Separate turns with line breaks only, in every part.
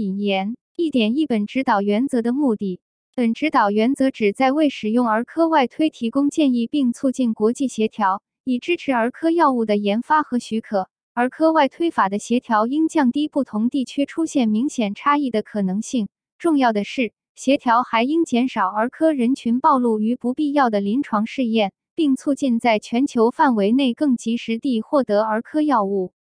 引言：一点一本指导原则的目的。本指导原则旨在为使用儿科外推提供建议，并促进国际协调，以支持儿科药物的研发和许可。儿科外推法的协调应降低不同地区出现明显差异的可能性。重要的是，协调还应减少儿科人群暴露于不必要的临床试验，并促进在全球范围内更及时地获得儿科药物。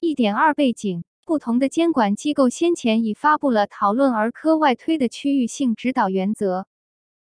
一点二背景。不同的监管机构先前已发布了讨论儿科外推的区域性指导原则。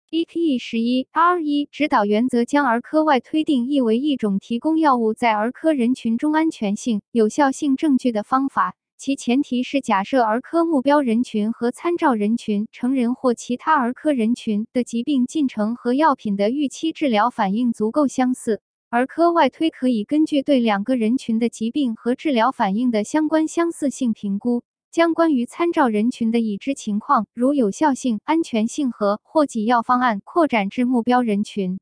EPE 十一 R 一指导原则将儿科外推定义为一种提供药物在儿科人群中安全性、有效性证据的方法，其前提是假设儿科目标人群和参照人群（成人或其他儿科人群）的疾病进程和药品的预期治疗反应足够相似。儿科外推可以根据对两个人群的疾病和治疗反应的相关相似性评估，将关于参照人群的已知情况，如有效性、安全性和或给药方案，扩展至目标人群。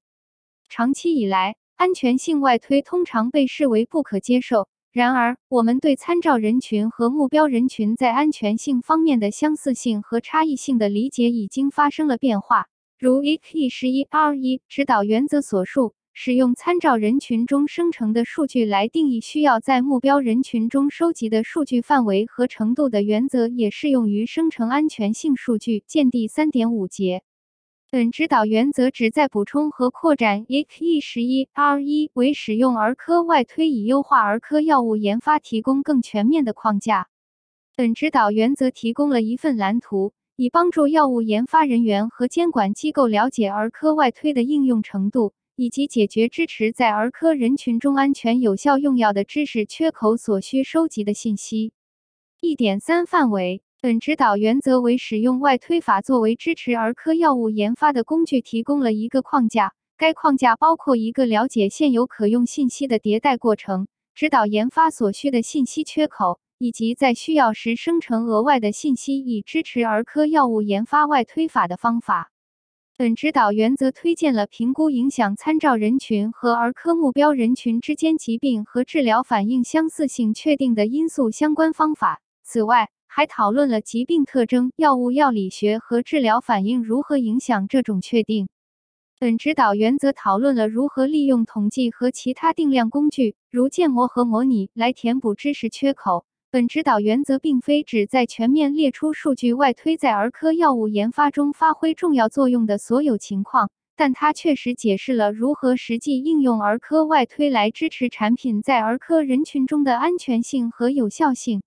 长期以来，安全性外推通常被视为不可接受。然而，我们对参照人群和目标人群在安全性方面的相似性和差异性的理解已经发生了变化，如 ECE 十一 R 一指导原则所述。使用参照人群中生成的数据来定义需要在目标人群中收集的数据范围和程度的原则，也适用于生成安全性数据。见第三点五节。本指导原则旨在补充和扩展 ECE 十一 R 一为使用儿科外推以优化儿科药物研发提供更全面的框架。本指导原则提供了一份蓝图，以帮助药物研发人员和监管机构了解儿科外推的应用程度。以及解决支持在儿科人群中安全有效用药的知识缺口所需收集的信息。一点三范围，本指导原则为使用外推法作为支持儿科药物研发的工具提供了一个框架。该框架包括一个了解现有可用信息的迭代过程，指导研发所需的信息缺口，以及在需要时生成额外的信息以支持儿科药物研发外推法的方法。本指导原则推荐了评估影响参照人群和儿科目标人群之间疾病和治疗反应相似性确定的因素相关方法。此外，还讨论了疾病特征、药物药理学和治疗反应如何影响这种确定。本指导原则讨论了如何利用统计和其他定量工具，如建模和模拟，来填补知识缺口。本指导原则并非旨在全面列出数据外推在儿科药物研发中发挥重要作用的所有情况，但它确实解释了如何实际应用儿科外推来支持产品在儿科人群中的安全性和有效性。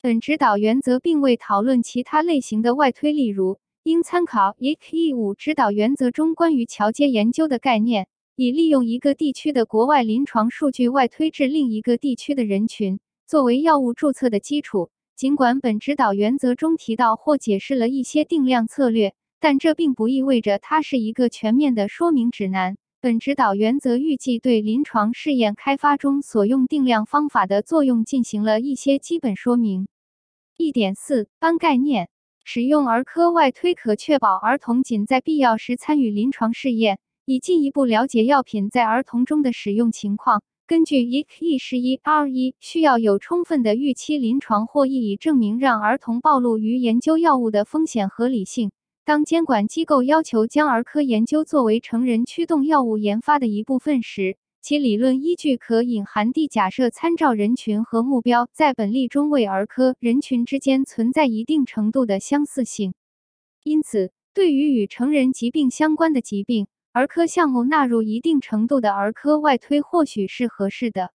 本指导原则并未讨论其他类型的外推，例如应参考 ECE 五指导原则中关于桥接研究的概念，以利用一个地区的国外临床数据外推至另一个地区的人群。作为药物注册的基础，尽管本指导原则中提到或解释了一些定量策略，但这并不意味着它是一个全面的说明指南。本指导原则预计对临床试验开发中所用定量方法的作用进行了一些基本说明。一点四般概念：使用儿科外推可确保儿童仅在必要时参与临床试验，以进一步了解药品在儿童中的使用情况。根据 ECE 十一 R 一，需要有充分的预期临床或意义证明让儿童暴露于研究药物的风险合理性。当监管机构要求将儿科研究作为成人驱动药物研发的一部分时，其理论依据可隐含地假设参照人群和目标在本例中为儿科人群之间存在一定程度的相似性。因此，对于与成人疾病相关的疾病，儿科项目纳入一定程度的儿科外推或许是合适的。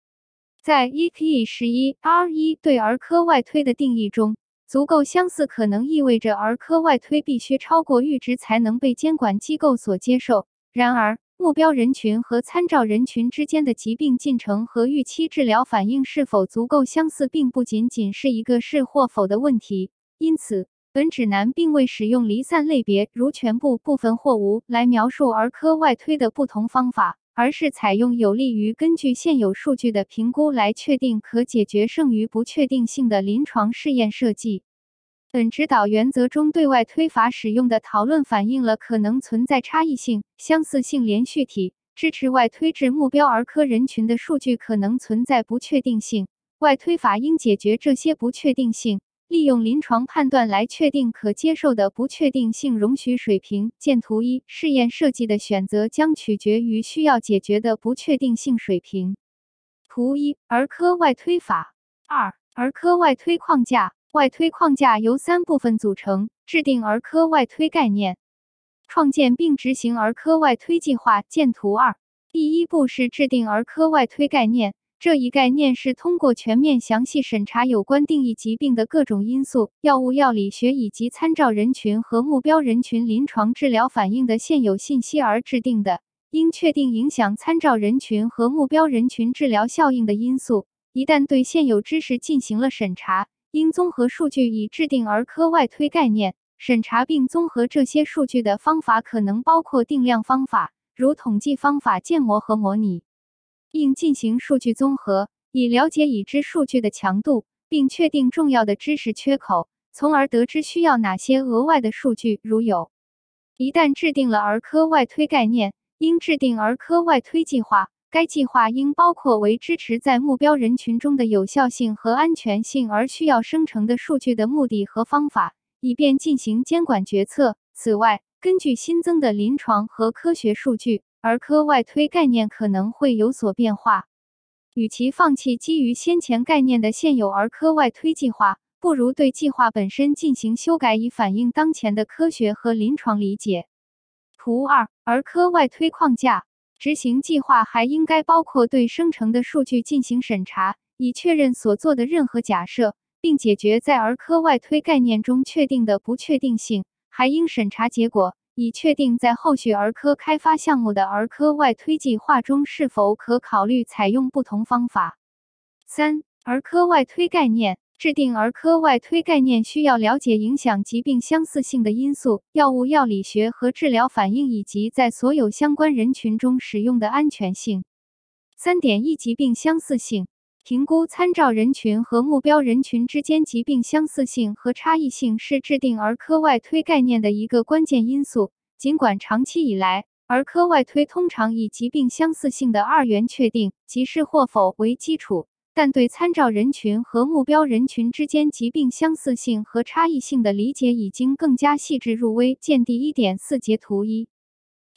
在 ECE 十一 R 一对儿科外推的定义中，足够相似可能意味着儿科外推必须超过阈值才能被监管机构所接受。然而，目标人群和参照人群之间的疾病进程和预期治疗反应是否足够相似，并不仅仅是一个是或否的问题。因此，本指南并未使用离散类别，如全部、部分或无，来描述儿科外推的不同方法，而是采用有利于根据现有数据的评估来确定可解决剩余不确定性的临床试验设计。本指导原则中对外推法使用的讨论反映了可能存在差异性、相似性连续体，支持外推至目标儿科人群的数据可能存在不确定性。外推法应解决这些不确定性。利用临床判断来确定可接受的不确定性容许水平。见图一，试验设计的选择将取决于需要解决的不确定性水平。图一，儿科外推法。二、儿科外推框架。外推框架由三部分组成：制定儿科外推概念，创建并执行儿科外推计划。见图二。第一步是制定儿科外推概念。这一概念是通过全面详细审查有关定义疾病的各种因素、药物药理学以及参照人群和目标人群临床治疗反应的现有信息而制定的。应确定影响参照人群和目标人群治疗效应的因素。一旦对现有知识进行了审查，应综合数据以制定儿科外推概念。审查并综合这些数据的方法可能包括定量方法，如统计方法、建模和模拟。应进行数据综合，以了解已知数据的强度，并确定重要的知识缺口，从而得知需要哪些额外的数据。如有，一旦制定了儿科外推概念，应制定儿科外推计划。该计划应包括为支持在目标人群中的有效性和安全性而需要生成的数据的目的和方法，以便进行监管决策。此外，根据新增的临床和科学数据。儿科外推概念可能会有所变化，与其放弃基于先前概念的现有儿科外推计划，不如对计划本身进行修改，以反映当前的科学和临床理解。图二：儿科外推框架。执行计划还应该包括对生成的数据进行审查，以确认所做的任何假设，并解决在儿科外推概念中确定的不确定性。还应审查结果。以确定在后续儿科开发项目的儿科外推计划中是否可考虑采用不同方法。三、儿科外推概念制定儿科外推概念需要了解影响疾病相似性的因素、药物药理学和治疗反应，以及在所有相关人群中使用的安全性。三点一、疾病相似性。评估参照人群和目标人群之间疾病相似性和差异性是制定儿科外推概念的一个关键因素。尽管长期以来，儿科外推通常以疾病相似性的二元确定即是或否为基础，但对参照人群和目标人群之间疾病相似性和差异性的理解已经更加细致入微。见第一点四节图一。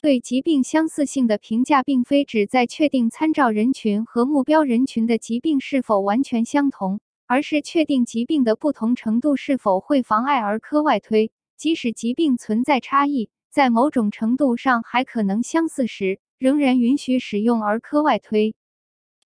对疾病相似性的评价，并非指在确定参照人群和目标人群的疾病是否完全相同，而是确定疾病的不同程度是否会妨碍儿科外推。即使疾病存在差异，在某种程度上还可能相似时，仍然允许使用儿科外推。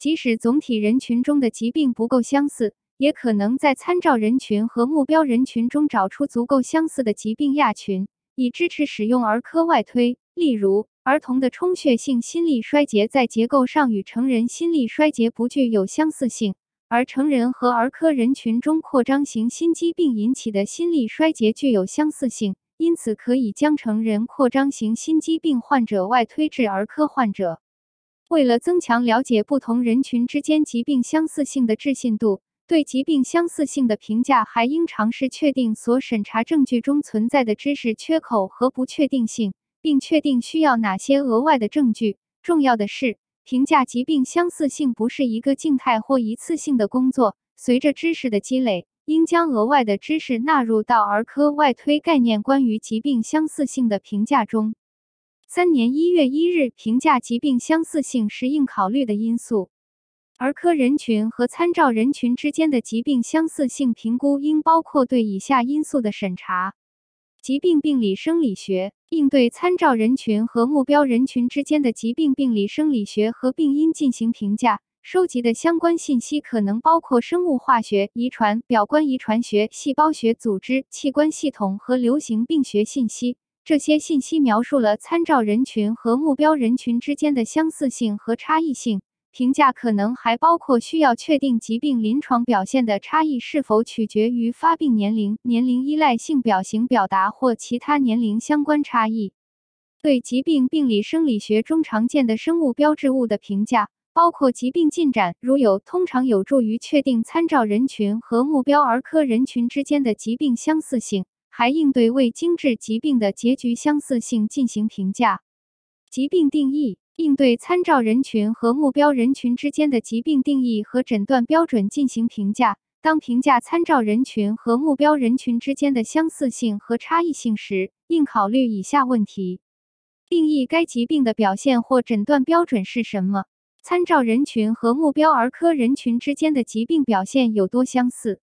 即使总体人群中的疾病不够相似，也可能在参照人群和目标人群中找出足够相似的疾病亚群，以支持使用儿科外推。例如，儿童的充血性心力衰竭在结构上与成人心力衰竭不具有相似性，而成人和儿科人群中扩张型心肌病引起的心力衰竭具有相似性，因此可以将成人扩张型心肌病患者外推至儿科患者。为了增强了解不同人群之间疾病相似性的置信度，对疾病相似性的评价还应尝试确定所审查证据中存在的知识缺口和不确定性。并确定需要哪些额外的证据。重要的是，评价疾病相似性不是一个静态或一次性的工作。随着知识的积累，应将额外的知识纳入到儿科外推概念关于疾病相似性的评价中。三年一月一日，评价疾病相似性是应考虑的因素。儿科人群和参照人群之间的疾病相似性评估应包括对以下因素的审查。疾病病理生理学应对参照人群和目标人群之间的疾病病理生理学和病因进行评价。收集的相关信息可能包括生物化学、遗传、表观遗传学、细胞学、组织器官系统和流行病学信息。这些信息描述了参照人群和目标人群之间的相似性和差异性。评价可能还包括需要确定疾病临床表现的差异是否取决于发病年龄、年龄依赖性表型表达或其他年龄相关差异。对疾病病理生理学中常见的生物标志物的评价，包括疾病进展，如有，通常有助于确定参照人群和目标儿科人群之间的疾病相似性，还应对未精致疾病的结局相似性进行评价。疾病定义。应对参照人群和目标人群之间的疾病定义和诊断标准进行评价，当评价参照人群和目标人群之间的相似性和差异性时，应考虑以下问题：定义该疾病的表现或诊断标准是什么？参照人群和目标儿科人群之间的疾病表现有多相似？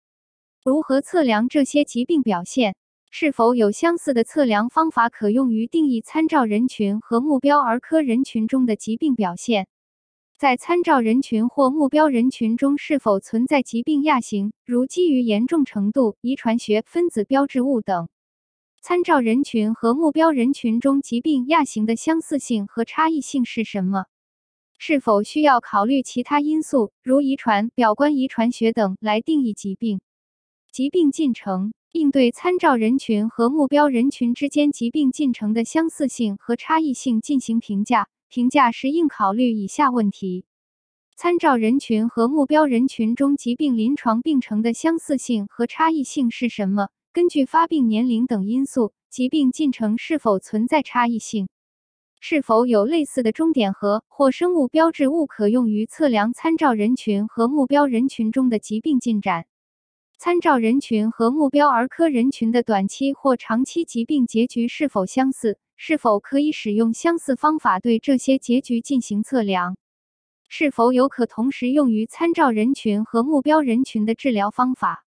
如何测量这些疾病表现？是否有相似的测量方法可用于定义参照人群和目标儿科人群中的疾病表现？在参照人群或目标人群中是否存在疾病亚型，如基于严重程度、遗传学、分子标志物等？参照人群和目标人群中疾病亚型的相似性和差异性是什么？是否需要考虑其他因素，如遗传、表观遗传学等来定义疾病？疾病进程应对参照人群和目标人群之间疾病进程的相似性和差异性进行评价。评价时应考虑以下问题：参照人群和目标人群中疾病临床病程的相似性和差异性是什么？根据发病年龄等因素，疾病进程是否存在差异性？是否有类似的终点和或生物标志物可用于测量参照人群和目标人群中的疾病进展？参照人群和目标儿科人群的短期或长期疾病结局是否相似？是否可以使用相似方法对这些结局进行测量？是否有可同时用于参照人群和目标人群的治疗方法？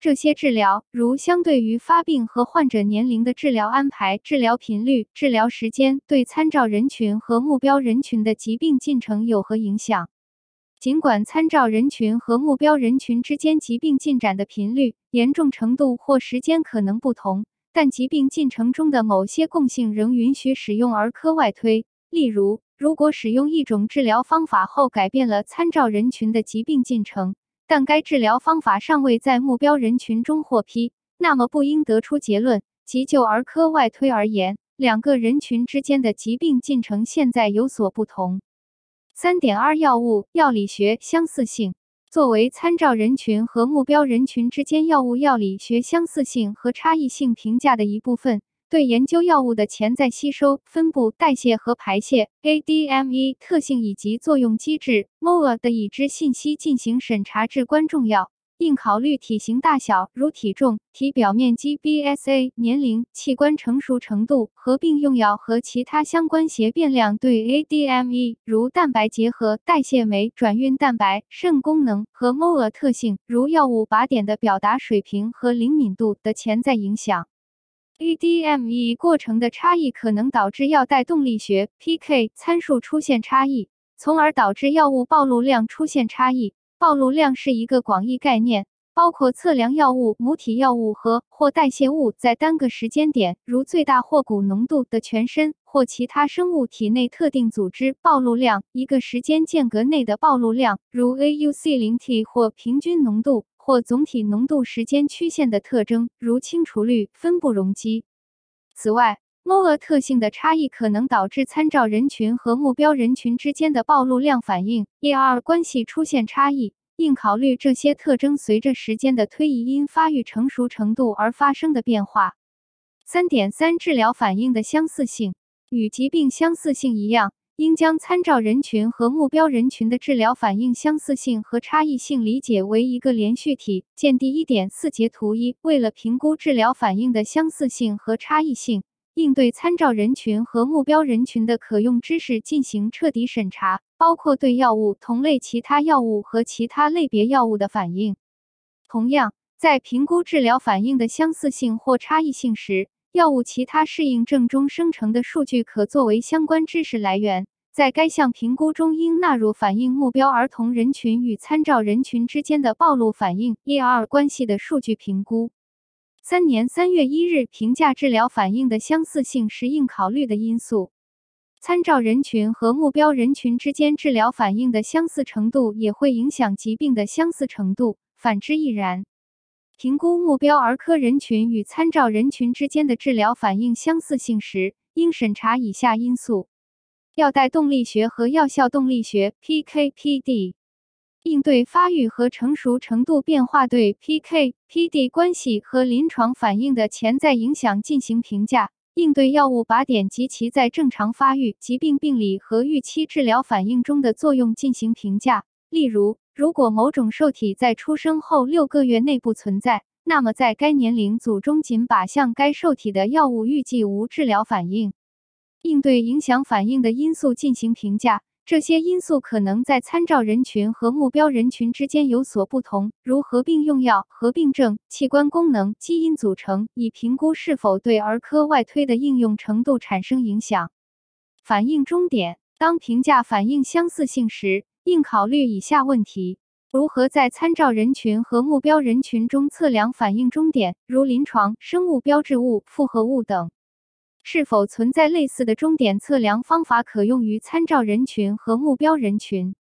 这些治疗，如相对于发病和患者年龄的治疗安排、治疗频率、治疗时间，对参照人群和目标人群的疾病进程有何影响？尽管参照人群和目标人群之间疾病进展的频率、严重程度或时间可能不同。但疾病进程中的某些共性仍允许使用儿科外推。例如，如果使用一种治疗方法后改变了参照人群的疾病进程，但该治疗方法尚未在目标人群中获批，那么不应得出结论，即就儿科外推而言，两个人群之间的疾病进程现在有所不同。三点二药物药理学相似性。作为参照人群和目标人群之间药物药理学相似性和差异性评价的一部分，对研究药物的潜在吸收、分布、代谢和排泄 （ADME） 特性以及作用机制 （MOA） 的已知信息进行审查至关重要。应考虑体型大小，如体重、体表面积 （BSA）、年龄、器官成熟程度、合并用药和其他相关协变量对 ADME，如蛋白结合、代谢酶、转运蛋白、肾功能和 MOA 特性，如药物靶点的表达水平和灵敏度的潜在影响。ADME 过程的差异可能导致药代动力学 （PK） 参数出现差异，从而导致药物暴露量出现差异。暴露量是一个广义概念，包括测量药物母体药物和或代谢物在单个时间点，如最大或骨浓度的全身或其他生物体内特定组织暴露量；一个时间间隔内的暴露量，如 AUC 零 T 或平均浓度或总体浓度时间曲线的特征，如清除率、分布容积。此外，MOA 特性的差异可能导致参照人群和目标人群之间的暴露量反应 ER 关系出现差异。应考虑这些特征随着时间的推移因发育成熟程度而发生的变化。三点三，治疗反应的相似性与疾病相似性一样，应将参照人群和目标人群的治疗反应相似性和差异性理解为一个连续体。见第一点四节图一。为了评估治疗反应的相似性和差异性。应对参照人群和目标人群的可用知识进行彻底审查，包括对药物、同类其他药物和其他类别药物的反应。同样，在评估治疗反应的相似性或差异性时，药物其他适应症中生成的数据可作为相关知识来源。在该项评估中，应纳入反映目标儿童人群与参照人群之间的暴露反应 ER 关系的数据评估。三年三月一日评价治疗反应的相似性是应考虑的因素。参照人群和目标人群之间治疗反应的相似程度也会影响疾病的相似程度，反之亦然。评估目标儿科人群与参照人群之间的治疗反应相似性时，应审查以下因素：药代动力学和药效动力学 （PK/PD）。应对发育和成熟程度变化对 PK/PD 关系和临床反应的潜在影响进行评价。应对药物靶点及其在正常发育、疾病病理和预期治疗反应中的作用进行评价。例如，如果某种受体在出生后六个月内不存在，那么在该年龄组中仅靶向该受体的药物预计无治疗反应。应对影响反应的因素进行评价。这些因素可能在参照人群和目标人群之间有所不同，如合并用药、合并症、器官功能、基因组成，以评估是否对儿科外推的应用程度产生影响。反应终点：当评价反应相似性时，应考虑以下问题：如何在参照人群和目标人群中测量反应终点，如临床、生物标志物、复合物等。是否存在类似的终点测量方法可用于参照人群和目标人群？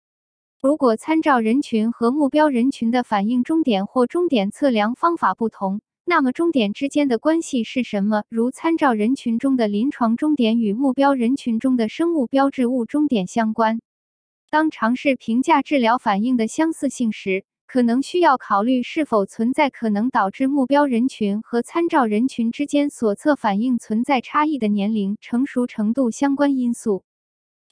如果参照人群和目标人群的反应终点或终点测量方法不同，那么终点之间的关系是什么？如参照人群中的临床终点与目标人群中的生物标志物终点相关。当尝试评价治疗反应的相似性时，可能需要考虑是否存在可能导致目标人群和参照人群之间所测反应存在差异的年龄、成熟程度相关因素。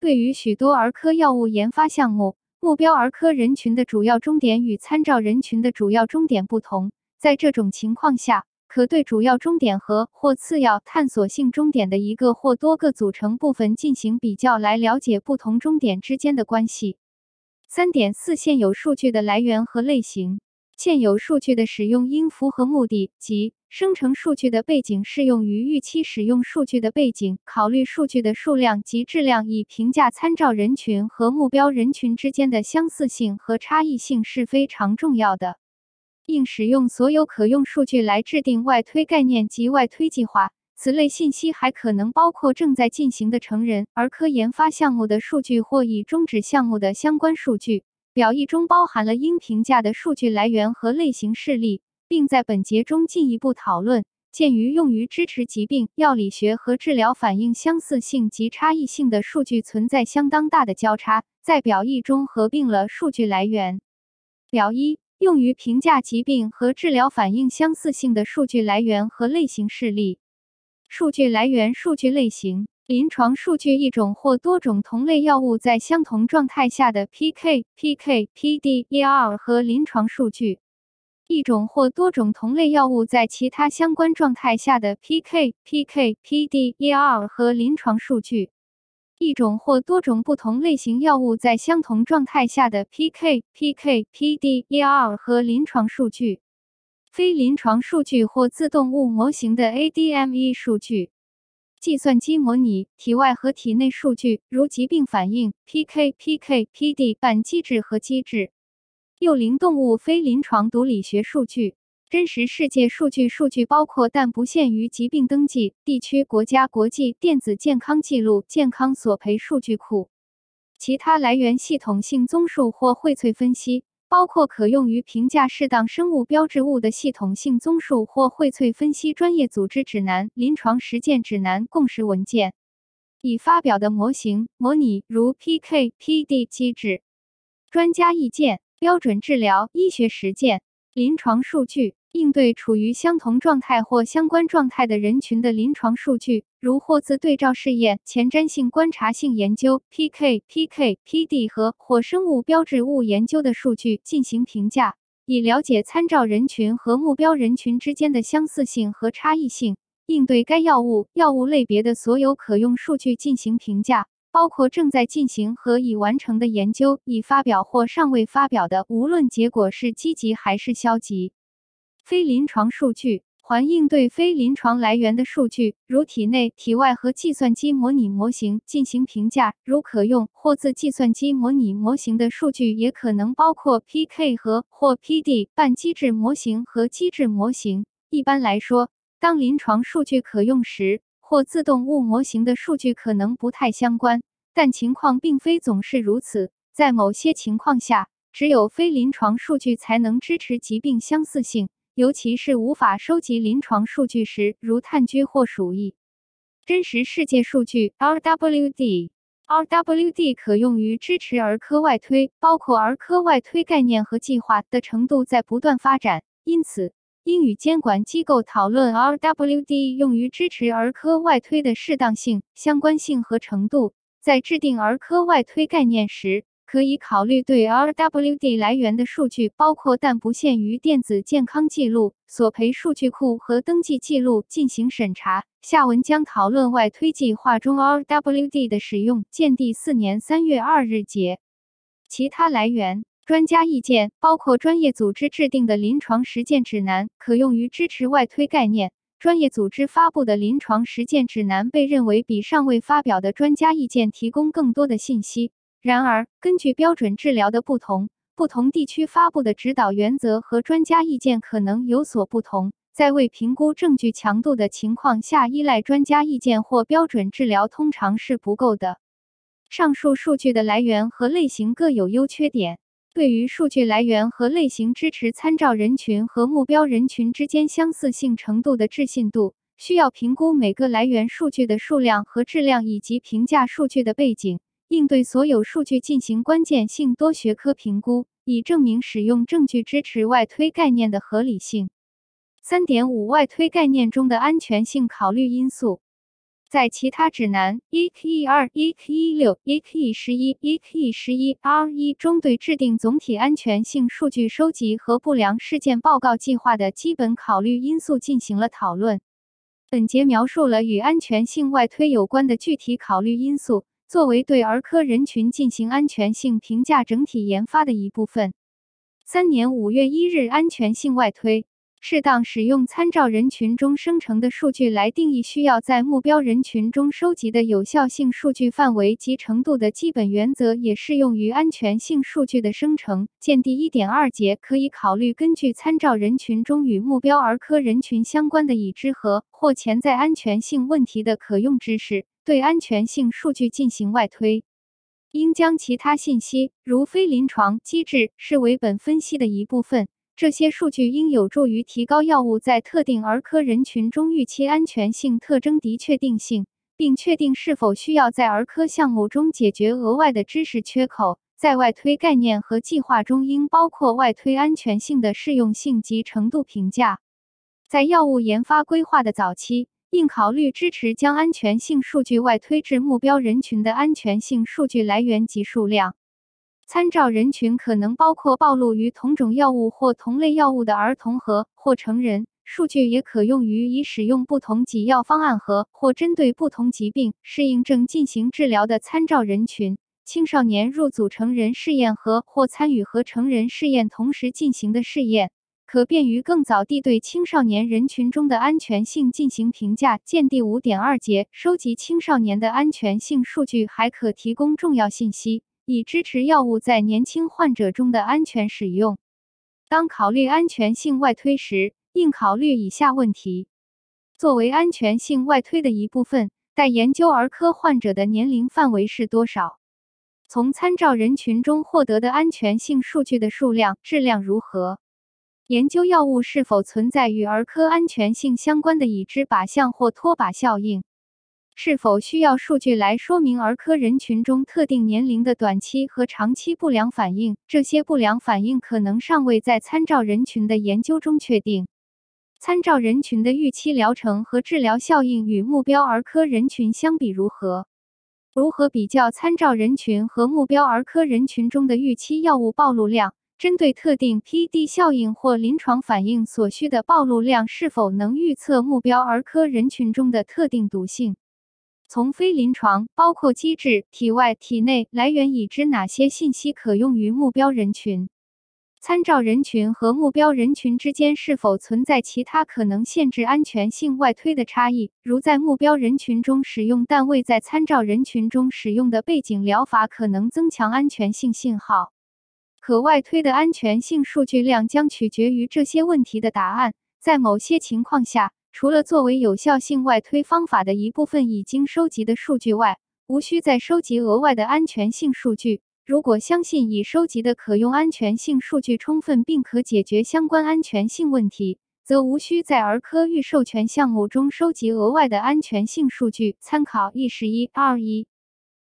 对于许多儿科药物研发项目，目标儿科人群的主要终点与参照人群的主要终点不同。在这种情况下，可对主要终点和或次要探索性终点的一个或多个组成部分进行比较，来了解不同终点之间的关系。三点四现有数据的来源和类型。现有数据的使用应符合目的，即生成数据的背景适用于预期使用数据的背景。考虑数据的数量及质量，以评价参照人群和目标人群之间的相似性和差异性是非常重要的。应使用所有可用数据来制定外推概念及外推计划。此类信息还可能包括正在进行的成人儿科研发项目的数据或已终止项目的相关数据。表意中包含了应评价的数据来源和类型事例，并在本节中进一步讨论。鉴于用于支持疾病、药理学和治疗反应相似性及差异性的数据存在相当大的交叉，在表意中合并了数据来源。表一用于评价疾病和治疗反应相似性的数据来源和类型事例。数据来源、数据类型、临床数据一种或多种同类药物在相同状态下的 PK、PK、PD、ER 和临床数据；一种或多种同类药物在其他相关状态下的 PK、PK、PD、ER 和临床数据；一种或多种不同类型药物在相同状态下的 PK、PK、PD、ER 和临床数据。非临床数据或自动物模型的 ADME 数据，计算机模拟体外和体内数据，如疾病反应 PK、PK、PD 半机制和机制。幼龄动物非临床毒理学数据，真实世界数据数据包括但不限于疾病登记地区、国家、国际电子健康记录、健康索赔数据库。其他来源系统性综述或荟萃分析。包括可用于评价适当生物标志物的系统性综述或荟萃分析专业组织指南、临床实践指南、共识文件。已发表的模型模拟，如 PK/PD 机制。专家意见、标准治疗、医学实践、临床数据。应对处于相同状态或相关状态的人群的临床数据，如霍兹对照试验、前瞻性观察性研究、PK、PK、PD 和或生物标志物研究的数据进行评价，以了解参照人群和目标人群之间的相似性和差异性。应对该药物、药物类别的所有可用数据进行评价，包括正在进行和已完成的研究、已发表或尚未发表的，无论结果是积极还是消极。非临床数据，还应对非临床来源的数据，如体内、体外和计算机模拟模型进行评价。如可用或自计算机模拟模型的数据，也可能包括 PK 和或 PD 半机制模型和机制模型。一般来说，当临床数据可用时，或自动物模型的数据可能不太相关，但情况并非总是如此。在某些情况下，只有非临床数据才能支持疾病相似性。尤其是无法收集临床数据时，如炭疽或鼠疫。真实世界数据 （RWD），RWD 可用于支持儿科外推，包括儿科外推概念和计划的程度在不断发展。因此，应与监管机构讨论 RWD 用于支持儿科外推的适当性、相关性和程度。在制定儿科外推概念时，可以考虑对 RWD 来源的数据，包括但不限于电子健康记录、索赔数据库和登记记录进行审查。下文将讨论外推计划中 RWD 的使用。建第四年三月二日节。其他来源。专家意见包括专业组织制定的临床实践指南，可用于支持外推概念。专业组织发布的临床实践指南被认为比尚未发表的专家意见提供更多的信息。然而，根据标准治疗的不同，不同地区发布的指导原则和专家意见可能有所不同。在未评估证据强度的情况下，依赖专家意见或标准治疗通常是不够的。上述数据的来源和类型各有优缺点。对于数据来源和类型支持参照人群和目标人群之间相似性程度的置信度，需要评估每个来源数据的数量和质量，以及评价数据的背景，应对所有数据进行关键性多学科评估，以证明使用证据支持外推概念的合理性。三点五外推概念中的安全性考虑因素。在其他指南 EKE 二、EKE 六、EKE 十一、EKE 十一 R 一中对制定总体安全性数据收集和不良事件报告计划的基本考虑因素进行了讨论。本节描述了与安全性外推有关的具体考虑因素，作为对儿科人群进行安全性评价整体研发的一部分。三年五月一日，安全性外推。适当使用参照人群中生成的数据来定义需要在目标人群中收集的有效性数据范围及程度的基本原则，也适用于安全性数据的生成。见第一点二节，可以考虑根据参照人群中与目标儿科人群相关的已知和或潜在安全性问题的可用知识，对安全性数据进行外推。应将其他信息，如非临床机制，视为本分析的一部分。这些数据应有助于提高药物在特定儿科人群中预期安全性特征的确定性，并确定是否需要在儿科项目中解决额外的知识缺口。在外推概念和计划中，应包括外推安全性的适用性及程度评价。在药物研发规划的早期，应考虑支持将安全性数据外推至目标人群的安全性数据来源及数量。参照人群可能包括暴露于同种药物或同类药物的儿童和或成人。数据也可用于以使用不同给药方案和或针对不同疾病适应症进行治疗的参照人群。青少年入组成人试验和或参与和成人试验同时进行的试验，可便于更早地对青少年人群中的安全性进行评价。见第五点二节，收集青少年的安全性数据还可提供重要信息。以支持药物在年轻患者中的安全使用。当考虑安全性外推时，应考虑以下问题：作为安全性外推的一部分，待研究儿科患者的年龄范围是多少？从参照人群中获得的安全性数据的数量、质量如何？研究药物是否存在与儿科安全性相关的已知靶向或脱靶效应？是否需要数据来说明儿科人群中特定年龄的短期和长期不良反应？这些不良反应可能尚未在参照人群的研究中确定。参照人群的预期疗程和治疗效应与目标儿科人群相比如何？如何比较参照人群和目标儿科人群中的预期药物暴露量？针对特定 PD 效应或临床反应所需的暴露量是否能预测目标儿科人群中的特定毒性？从非临床，包括机制、体外、体内来源已知哪些信息可用于目标人群？参照人群和目标人群之间是否存在其他可能限制安全性外推的差异？如在目标人群中使用但未在参照人群中使用的背景疗法，可能增强安全性信号。可外推的安全性数据量将取决于这些问题的答案。在某些情况下。除了作为有效性外推方法的一部分已经收集的数据外，无需再收集额外的安全性数据。如果相信已收集的可用安全性数据充分并可解决相关安全性问题，则无需在儿科预授权项目中收集额外的安全性数据。参考 E 十一二一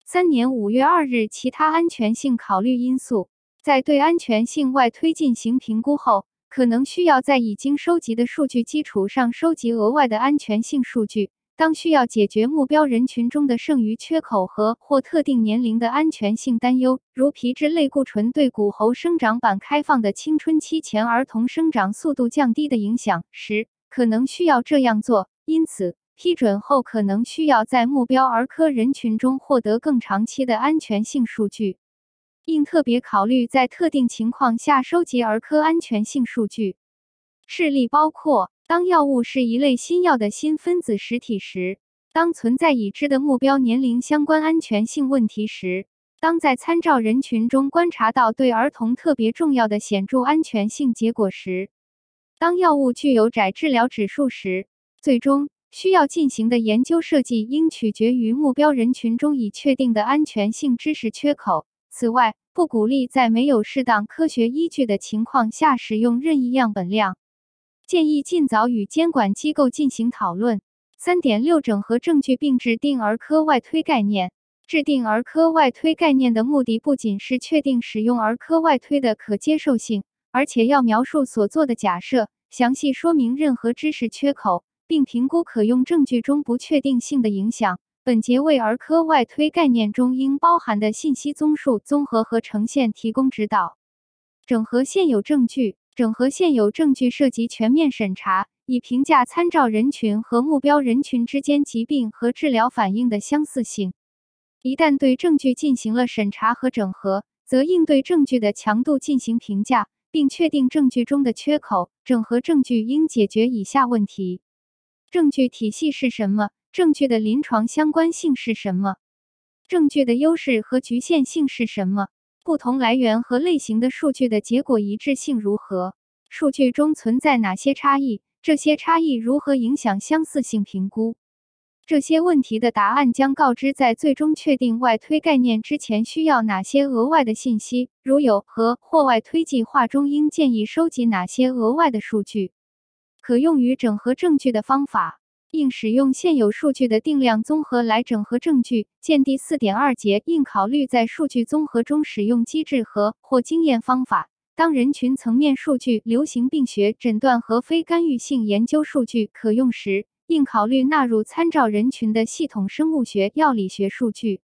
三年五月二日，其他安全性考虑因素在对安全性外推进行评估后。可能需要在已经收集的数据基础上收集额外的安全性数据。当需要解决目标人群中的剩余缺口和或特定年龄的安全性担忧，如皮质类固醇对骨骺生长板开放的青春期前儿童生长速度降低的影响时，可能需要这样做。因此，批准后可能需要在目标儿科人群中获得更长期的安全性数据，应特别考虑在特定情况下收集儿科安全性数据。事例包括。当药物是一类新药的新分子实体时，当存在已知的目标年龄相关安全性问题时，当在参照人群中观察到对儿童特别重要的显著安全性结果时，当药物具有窄治疗指数时，最终需要进行的研究设计应取决于目标人群中已确定的安全性知识缺口。此外，不鼓励在没有适当科学依据的情况下使用任意样本量。建议尽早与监管机构进行讨论。三点六，整合证据并制定儿科外推概念。制定儿科外推概念的目的不仅是确定使用儿科外推的可接受性，而且要描述所做的假设，详细说明任何知识缺口，并评估可用证据中不确定性的影响。本节为儿科外推概念中应包含的信息综述、综合和呈现提供指导。整合现有证据。整合现有证据涉及全面审查，以评价参照人群和目标人群之间疾病和治疗反应的相似性。一旦对证据进行了审查和整合，则应对证据的强度进行评价，并确定证据中的缺口。整合证据应解决以下问题：证据体系是什么？证据的临床相关性是什么？证据的优势和局限性是什么？不同来源和类型的数据的结果一致性如何？数据中存在哪些差异？这些差异如何影响相似性评估？这些问题的答案将告知在最终确定外推概念之前需要哪些额外的信息，如有和或外推计划中应建议收集哪些额外的数据。可用于整合证据的方法。应使用现有数据的定量综合来整合证据。见第四点二节，应考虑在数据综合中使用机制和或经验方法。当人群层面数据、流行病学诊断和非干预性研究数据可用时，应考虑纳入参照人群的系统生物学、药理学数据。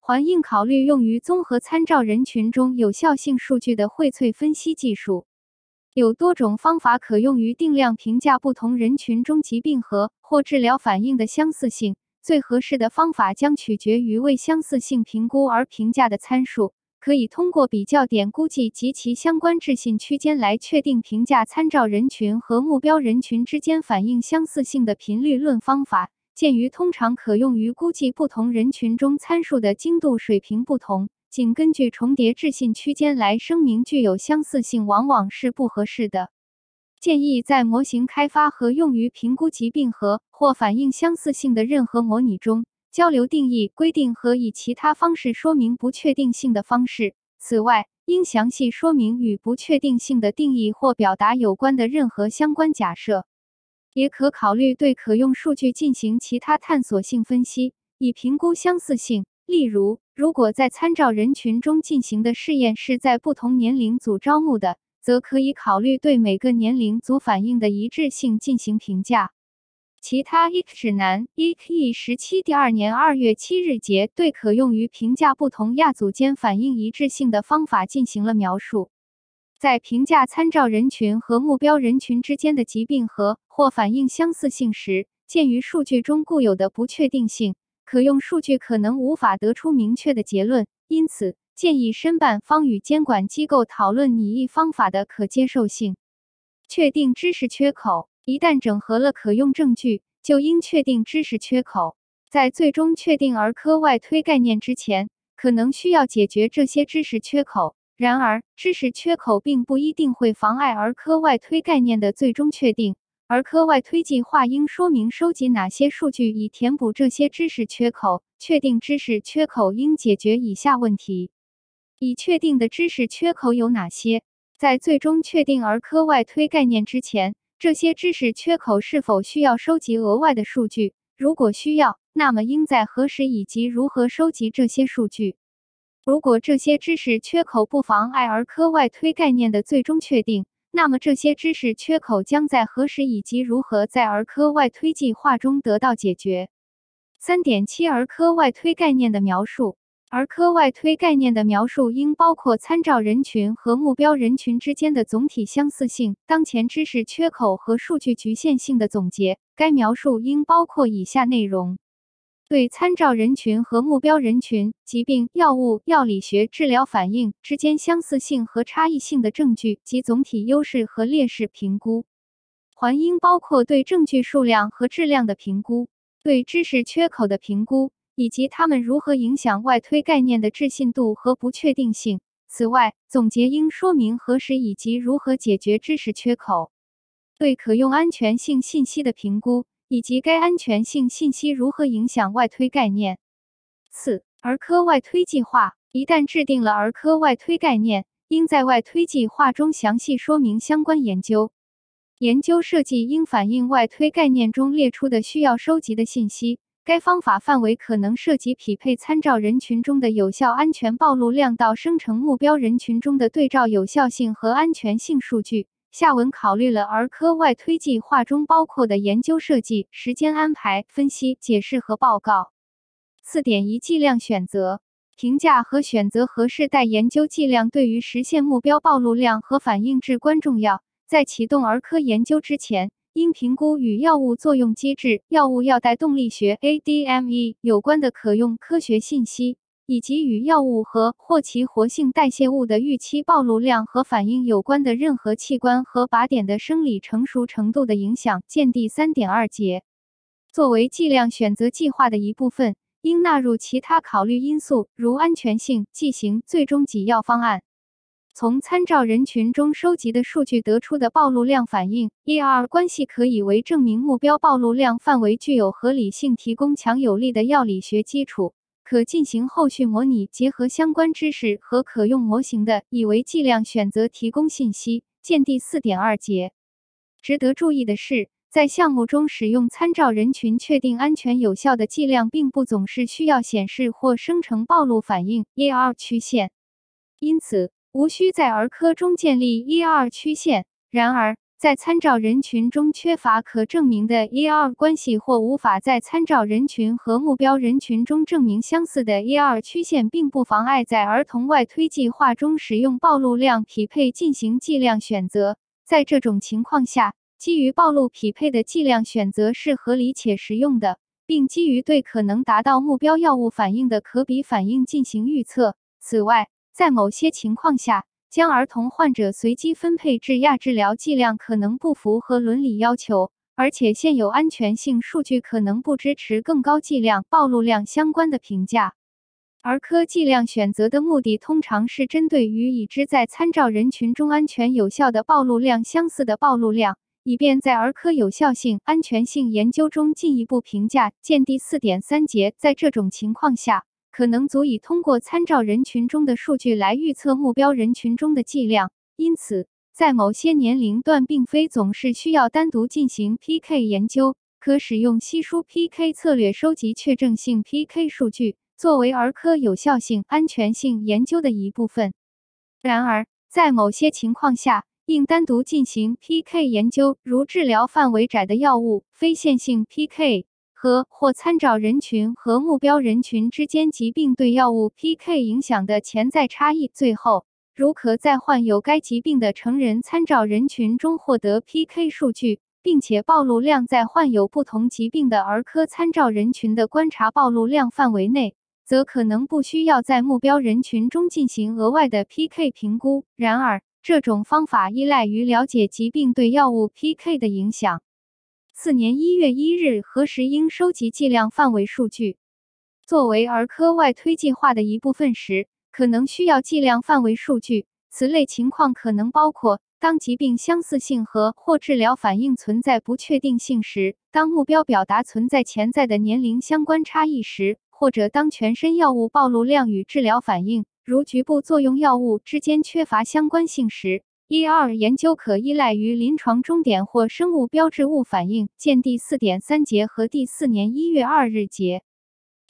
还应考虑用于综合参照人群中有效性数据的荟萃分析技术。有多种方法可用于定量评价不同人群中疾病和或治疗反应的相似性。最合适的方法将取决于为相似性评估而评价的参数。可以通过比较点估计及其相关置信区间来确定评价参照人群和目标人群之间反应相似性的频率论方法。鉴于通常可用于估计不同人群中参数的精度水平不同。仅根据重叠置信区间来声明具有相似性，往往是不合适的。建议在模型开发和用于评估疾病和或反应相似性的任何模拟中，交流定义、规定和以其他方式说明不确定性的方式。此外，应详细说明与不确定性的定义或表达有关的任何相关假设。也可考虑对可用数据进行其他探索性分析，以评估相似性。例如，如果在参照人群中进行的试验是在不同年龄组招募的，则可以考虑对每个年龄组反应的一致性进行评价。其他 EC 指南 EC 十七第二年二月七日节对可用于评价不同亚组间反应一致性的方法进行了描述。在评价参照人群和目标人群之间的疾病和或反应相似性时，鉴于数据中固有的不确定性。可用数据可能无法得出明确的结论，因此建议申办方与监管机构讨论拟议方法的可接受性。确定知识缺口，一旦整合了可用证据，就应确定知识缺口。在最终确定儿科外推概念之前，可能需要解决这些知识缺口。然而，知识缺口并不一定会妨碍儿科外推概念的最终确定。儿科外推计划应说明收集哪些数据以填补这些知识缺口。确定知识缺口应解决以下问题：已确定的知识缺口有哪些？在最终确定儿科外推概念之前，这些知识缺口是否需要收集额外的数据？如果需要，那么应在何时以及如何收集这些数据？如果这些知识缺口不妨碍儿科外推概念的最终确定，那么这些知识缺口将在何时以及如何在儿科外推计划中得到解决？三点七儿科外推概念的描述。儿科外推概念的描述应包括参照人群和目标人群之间的总体相似性、当前知识缺口和数据局限性的总结。该描述应包括以下内容：对参照人群和目标人群、疾病、药物、药理学、治疗反应之间相似性和差异性的证据及总体优势和劣势评估。还应包括对证据数量和质量的评估，对知识缺口的评估。以及它们如何影响外推概念的置信度和不确定性。此外，总结应说明何时以及如何解决知识缺口，对可用安全性信息的评估，以及该安全性信息如何影响外推概念。四、儿科外推计划一旦制定了儿科外推概念，应在外推计划中详细说明相关研究。研究设计应反映外推概念中列出的需要收集的信息。该方法范围可能涉及匹配参照人群中的有效安全暴露量到生成目标人群中的对照有效性和安全性数据。下文考虑了儿科外推计划中包括的研究设计、时间安排、分析、解释和报告。四点一剂量选择、评价和选择合适待研究剂量，对于实现目标暴露量和反应至关重要。在启动儿科研究之前。应评估与药物作用机制、药物药代动力学 （ADME） 有关的可用科学信息，以及与药物和或其活性代谢物的预期暴露量和反应有关的任何器官和靶点的生理成熟程度的影响。见第三点二节。作为剂量选择计划的一部分，应纳入其他考虑因素，如安全性、剂型、最终给药方案。从参照人群中收集的数据得出的暴露量反应 ER 关系，可以为证明目标暴露量范围具有合理性提供强有力的药理学基础，可进行后续模拟，结合相关知识和可用模型的，以为剂量选择提供信息。见第四点二节。值得注意的是，在项目中使用参照人群确定安全有效的剂量，并不总是需要显示或生成暴露反应 ER 曲线，因此。无需在儿科中建立 ER 曲线。然而，在参照人群中缺乏可证明的 ER 关系，或无法在参照人群和目标人群中证明相似的 ER 曲线，并不妨碍在儿童外推计划中使用暴露量匹配进行剂量选择。在这种情况下，基于暴露匹配的剂量选择是合理且实用的，并基于对可能达到目标药物反应的可比反应进行预测。此外，在某些情况下，将儿童患者随机分配至亚治疗剂量可能不符合伦理要求，而且现有安全性数据可能不支持更高剂量暴露量相关的评价。儿科剂量选择的目的通常是针对与已知在参照人群中安全有效的暴露量相似的暴露量，以便在儿科有效性、安全性研究中进一步评价。见第四点三节。在这种情况下。可能足以通过参照人群中的数据来预测目标人群中的剂量，因此在某些年龄段，并非总是需要单独进行 PK 研究，可使用稀疏 PK 策略收集确证性 PK 数据，作为儿科有效性、安全性研究的一部分。然而，在某些情况下，应单独进行 PK 研究，如治疗范围窄的药物、非线性 PK。和或参照人群和目标人群之间疾病对药物 PK 影响的潜在差异。最后，如可在患有该疾病的成人参照人群中获得 PK 数据，并且暴露量在患有不同疾病的儿科参照人群的观察暴露量范围内，则可能不需要在目标人群中进行额外的 PK 评估。然而，这种方法依赖于了解疾病对药物 PK 的影响。四年一月一日，何时应收集剂量范围数据？作为儿科外推计划的一部分时，可能需要剂量范围数据。此类情况可能包括：当疾病相似性和或治疗反应存在不确定性时；当目标表达存在潜在的年龄相关差异时；或者当全身药物暴露量与治疗反应，如局部作用药物之间缺乏相关性时。一二研究可依赖于临床终点或生物标志物反应，见第四点三节和第四年一月二日节。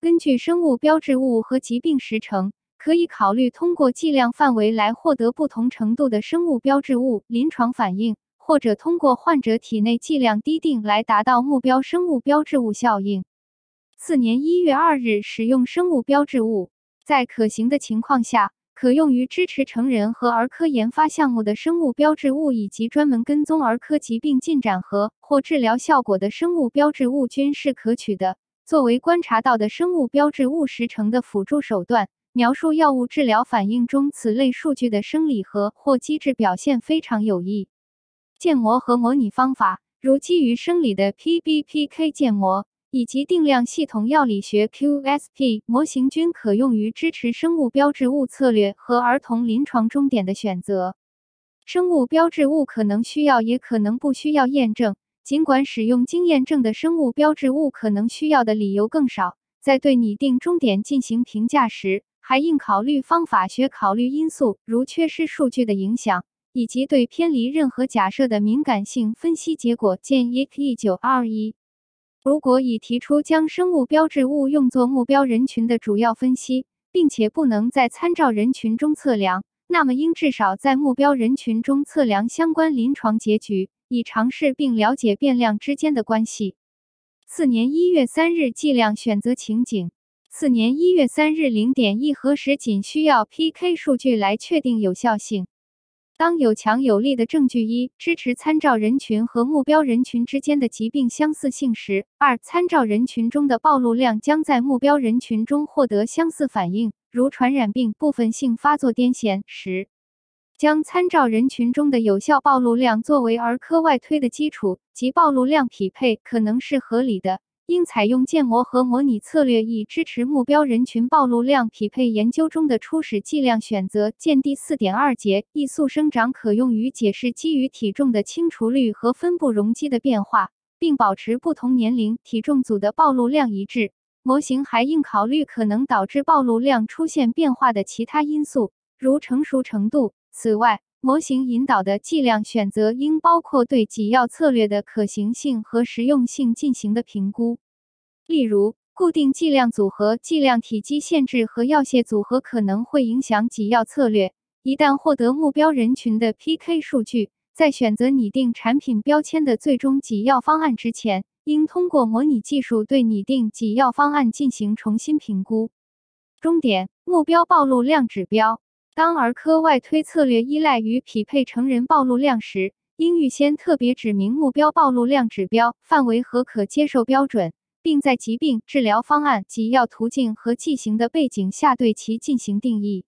根据生物标志物和疾病时程，可以考虑通过剂量范围来获得不同程度的生物标志物临床反应，或者通过患者体内剂量滴定来达到目标生物标志物效应。四年一月二日，使用生物标志物，在可行的情况下，可用于支持成人和儿科研发项目的生物标志物，以及专门跟踪儿科疾病进展和或治疗效果的生物标志物均是可取的。作为观察到的生物标志物时成的辅助手段。描述药物治疗反应中此类数据的生理和或机制表现非常有益。建模和模拟方法，如基于生理的 PBPK 建模以及定量系统药理学 QSP 模型，均可用于支持生物标志物策略和儿童临床终点的选择。生物标志物可能需要，也可能不需要验证。尽管使用经验证的生物标志物可能需要的理由更少，在对拟定终点进行评价时。还应考虑方法学考虑因素，如缺失数据的影响，以及对偏离任何假设的敏感性分析结果。见 EC 九二一。如果已提出将生物标志物用作目标人群的主要分析，并且不能在参照人群中测量，那么应至少在目标人群中测量相关临床结局，以尝试并了解变量之间的关系。次年一月三日，剂量选择情景。次年一月三日零点一核时仅需要 PK 数据来确定有效性。当有强有力的证据一支持参照人群和目标人群之间的疾病相似性时，二参照人群中的暴露量将在目标人群中获得相似反应，如传染病部分性发作癫痫时，将参照人群中的有效暴露量作为儿科外推的基础及暴露量匹配可能是合理的。应采用建模和模拟策略，以支持目标人群暴露量匹配研究中的初始剂量选择。见第四点二节。异速生长可用于解释基于体重的清除率和分布容积的变化，并保持不同年龄体重组的暴露量一致。模型还应考虑可能导致暴露量出现变化的其他因素，如成熟程度。此外，模型引导的剂量选择应包括对给药策略的可行性和实用性进行的评估。例如，固定剂量组合、剂量体积限制和药械组合可能会影响给药策略。一旦获得目标人群的 PK 数据，在选择拟定产品标签的最终给药方案之前，应通过模拟技术对拟定给药方案进行重新评估。终点目标暴露量指标。当儿科外推策略依赖于匹配成人暴露量时，应预先特别指明目标暴露量指标范围和可接受标准，并在疾病治疗方案、及药途径和剂型的背景下对其进行定义。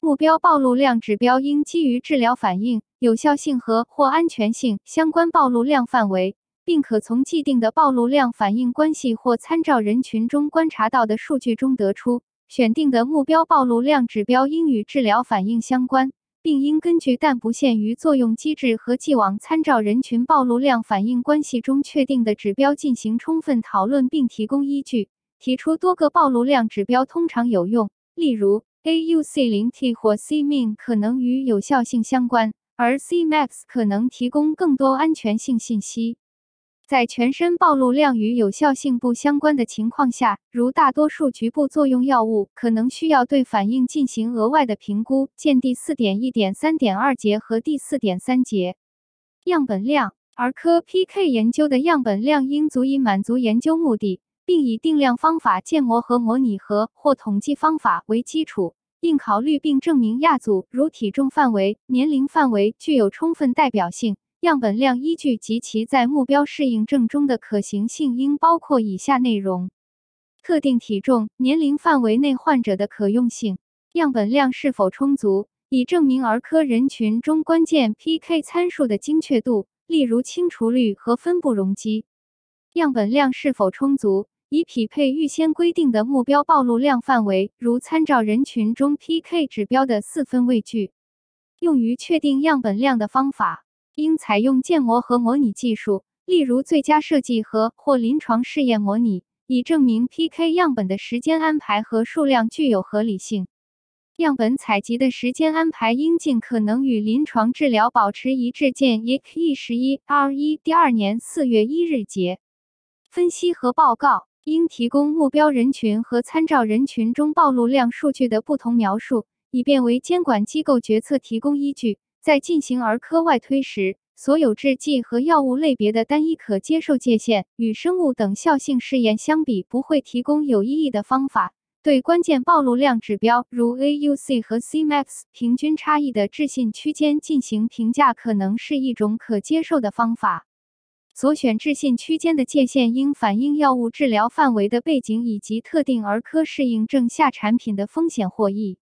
目标暴露量指标应基于治疗反应、有效性和或安全性相关暴露量范围，并可从既定的暴露量反应关系或参照人群中观察到的数据中得出。选定的目标暴露量指标应与治疗反应相关，并应根据但不限于作用机制和既往参照人群暴露量反应关系中确定的指标进行充分讨论并提供依据。提出多个暴露量指标通常有用，例如 AUC0T 或 Cmin 可能与有效性相关，而 Cmax 可能提供更多安全性信息。在全身暴露量与有效性不相关的情况下，如大多数局部作用药物，可能需要对反应进行额外的评估。见第四点一点三点二节和第四点三节。样本量，儿科 PK 研究的样本量应足以满足研究目的，并以定量方法建模和模拟和或统计方法为基础，应考虑并证明亚组如体重范围、年龄范围具有充分代表性。样本量依据及其在目标适应症中的可行性应包括以下内容：特定体重、年龄范围内患者的可用性，样本量是否充足，以证明儿科人群中关键 PK 参数的精确度，例如清除率和分布容积；样本量是否充足，以匹配预先规定的目标暴露量范围，如参照人群中 PK 指标的四分位距。用于确定样本量的方法。应采用建模和模拟技术，例如最佳设计和或临床试验模拟，以证明 PK 样本的时间安排和数量具有合理性。样本采集的时间安排应尽可能与临床治疗保持一致。见 EC 十一 R 一第二年四月一日节。分析和报告。应提供目标人群和参照人群中暴露量数据的不同描述，以便为监管机构决策提供依据。在进行儿科外推时，所有制剂和药物类别的单一可接受界限与生物等效性试验相比，不会提供有意义的方法。对关键暴露量指标如 AUC 和 Cmax 平均差异的置信区间进行评价，可能是一种可接受的方法。所选置信区间的界限应反映药物治疗范围的背景以及特定儿科适应症下产品的风险获益。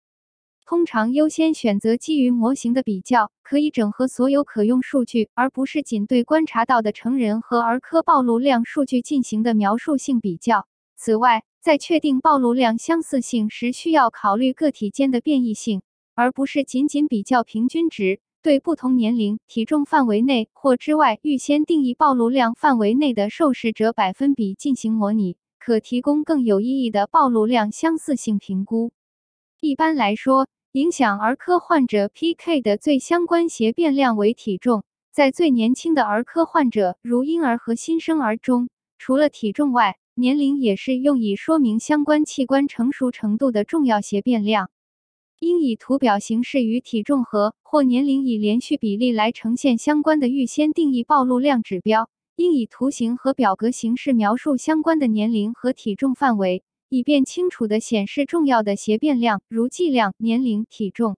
通常优先选择基于模型的比较，可以整合所有可用数据，而不是仅对观察到的成人和儿科暴露量数据进行的描述性比较。此外，在确定暴露量相似性时，需要考虑个体间的变异性，而不是仅仅比较平均值。对不同年龄、体重范围内或之外预先定义暴露量范围内的受试者百分比进行模拟，可提供更有意义的暴露量相似性评估。一般来说，影响儿科患者 PK 的最相关协变量为体重。在最年轻的儿科患者，如婴儿和新生儿中，除了体重外，年龄也是用以说明相关器官成熟程度的重要协变量。应以图表形式与体重和或年龄以连续比例来呈现相关的预先定义暴露量指标。应以图形和表格形式描述相关的年龄和体重范围。以便清楚地显示重要的协变量，如剂量、年龄、体重。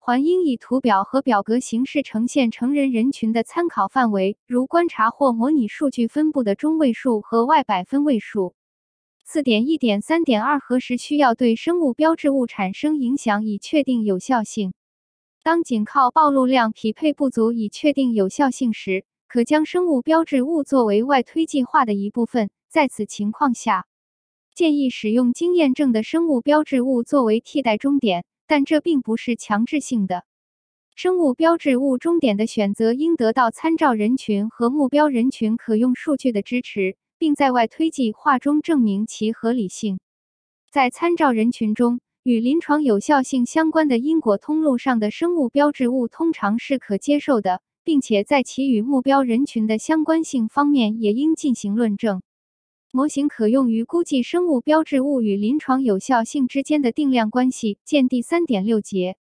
还应以图表和表格形式呈现成人人群的参考范围，如观察或模拟数据分布的中位数和外百分位数。四点一点三点二何时需要对生物标志物产生影响以确定有效性？当仅靠暴露量匹配不足以确定有效性时，可将生物标志物作为外推计划的一部分。在此情况下，建议使用经验证的生物标志物作为替代终点，但这并不是强制性的。生物标志物终点的选择应得到参照人群和目标人群可用数据的支持，并在外推计划中证明其合理性。在参照人群中，与临床有效性相关的因果通路上的生物标志物通常是可接受的，并且在其与目标人群的相关性方面也应进行论证。模型可用于估计生物标志物与临床有效性之间的定量关系，见第三点六节。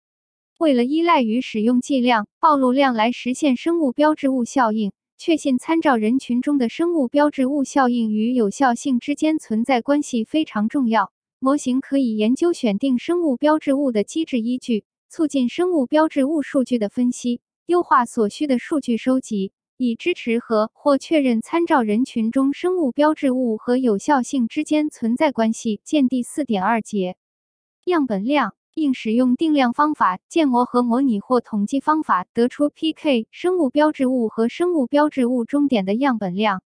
为了依赖于使用剂量、暴露量来实现生物标志物效应，确信参照人群中的生物标志物效应与有效性之间存在关系非常重要。模型可以研究选定生物标志物的机制依据，促进生物标志物数据的分析，优化所需的数据收集。以支持和或确认参照人群中生物标志物和有效性之间存在关系。见第四点二节。样本量应使用定量方法、建模和模拟或统计方法得出 PK 生物标志物和生物标志物终点的样本量。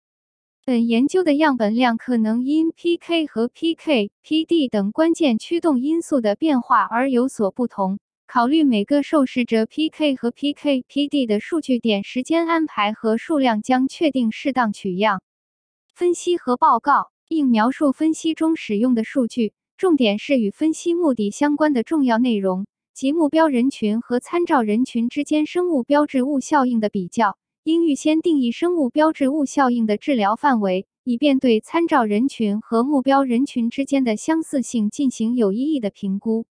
本研究的样本量可能因 PK 和 PK/PD 等关键驱动因素的变化而有所不同。考虑每个受试者 PK 和 PK/PD 的数据点时间安排和数量，将确定适当取样。分析和报告应描述分析中使用的数据，重点是与分析目的相关的重要内容及目标人群和参照人群之间生物标志物效应的比较。应预先定义生物标志物效应的治疗范围，以便对参照人群和目标人群之间的相似性进行有意义的评估。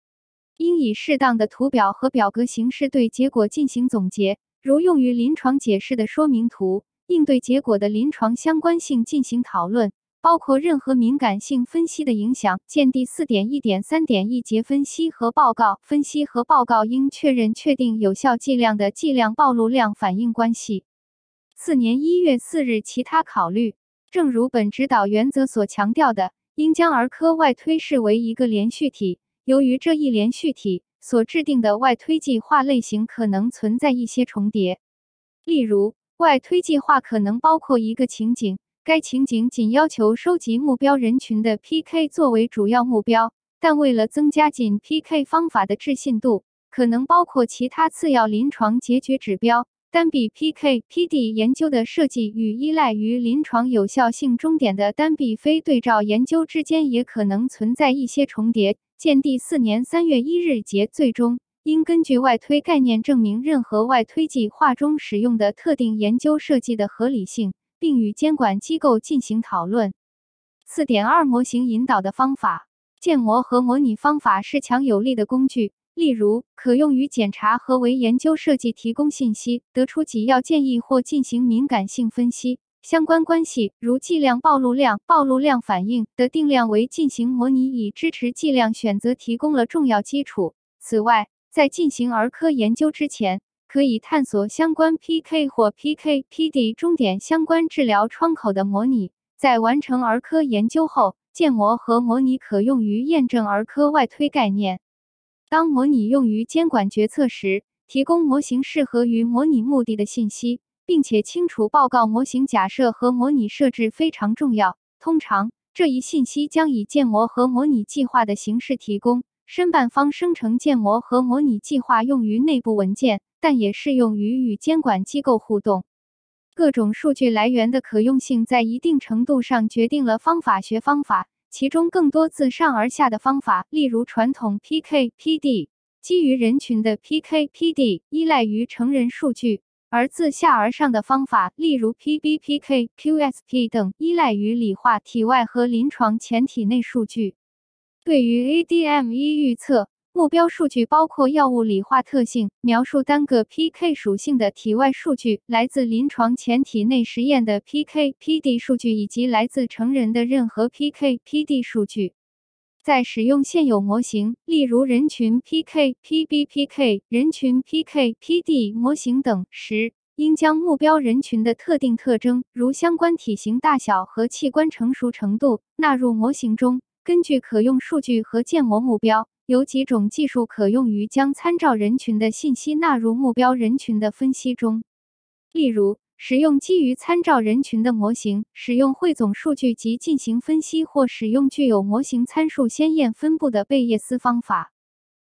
应以适当的图表和表格形式对结果进行总结，如用于临床解释的说明图。应对结果的临床相关性进行讨论，包括任何敏感性分析的影响。见第四点一点三点一节分析和报告。分析和报告应确认确定有效剂量的剂量暴露量反应关系。次年一月四日，其他考虑。正如本指导原则所强调的，应将儿科外推视为一个连续体。由于这一连续体所制定的外推计划类型可能存在一些重叠，例如，外推计划可能包括一个情景，该情景仅要求收集目标人群的 PK 作为主要目标，但为了增加仅 PK 方法的置信度，可能包括其他次要临床结局指标。单臂 PK/PD 研究的设计与依赖于临床有效性终点的单臂非对照研究之间也可能存在一些重叠。见第四年三月一日节，最终应根据外推概念证明任何外推计划中使用的特定研究设计的合理性，并与监管机构进行讨论。四点二模型引导的方法，建模和模拟方法是强有力的工具，例如可用于检查和为研究设计提供信息，得出几要建议或进行敏感性分析。相关关系如剂量暴露量、暴露量反应的定量为进行模拟以支持剂量选择提供了重要基础。此外，在进行儿科研究之前，可以探索相关 PK 或 PK/PD 终点相关治疗窗口的模拟。在完成儿科研究后，建模和模拟可用于验证儿科外推概念。当模拟用于监管决策时，提供模型适合于模拟目的的信息，并且清楚报告模型假设和模拟设置非常重要。通常，这一信息将以建模和模拟计划的形式提供。申办方生成建模和模拟计划用于内部文件，但也适用于与监管机构互动。各种数据来源的可用性在一定程度上决定了方法学方法，其中更多自上而下的方法，例如传统 PK/PD，基于人群的 PK/PD 依赖于成人数据；而自下而上的方法，例如 PBPK、QSP 等，依赖于理化体外和临床前体内数据。对于 ADME 预测。目标数据包括药物理化特性、描述单个 PK 属性的体外数据、来自临床前体内实验的 PK/PD 数据以及来自成人的任何 PK/PD 数据。在使用现有模型，例如人群 PK、PBPK、人群 PK、PD 模型等时，应将目标人群的特定特征，如相关体型大小和器官成熟程度，纳入模型中。根据可用数据和建模目标。有几种技术可用于将参照人群的信息纳入目标人群的分析中，例如使用基于参照人群的模型，使用汇总数据及进行分析，或使用具有模型参数鲜艳分布的贝叶斯方法。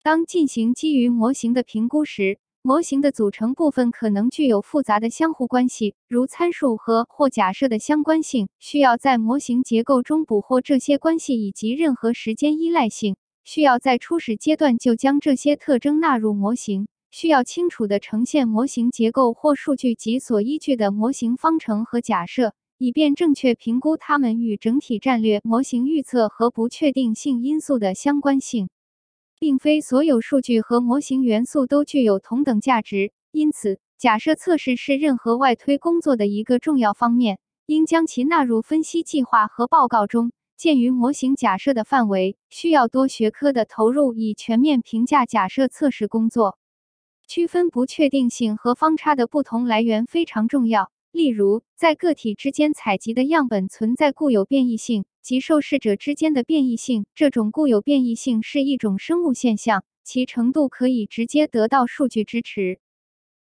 当进行基于模型的评估时，模型的组成部分可能具有复杂的相互关系，如参数和或假设的相关性，需要在模型结构中捕获这些关系以及任何时间依赖性。需要在初始阶段就将这些特征纳入模型，需要清楚地呈现模型结构或数据及所依据的模型方程和假设，以便正确评估它们与整体战略模型预测和不确定性因素的相关性。并非所有数据和模型元素都具有同等价值，因此假设测试是任何外推工作的一个重要方面，应将其纳入分析计划和报告中。鉴于模型假设的范围，需要多学科的投入以全面评价假设测试工作。区分不确定性和方差的不同来源非常重要。例如，在个体之间采集的样本存在固有变异性及受试者之间的变异性。这种固有变异性是一种生物现象，其程度可以直接得到数据支持。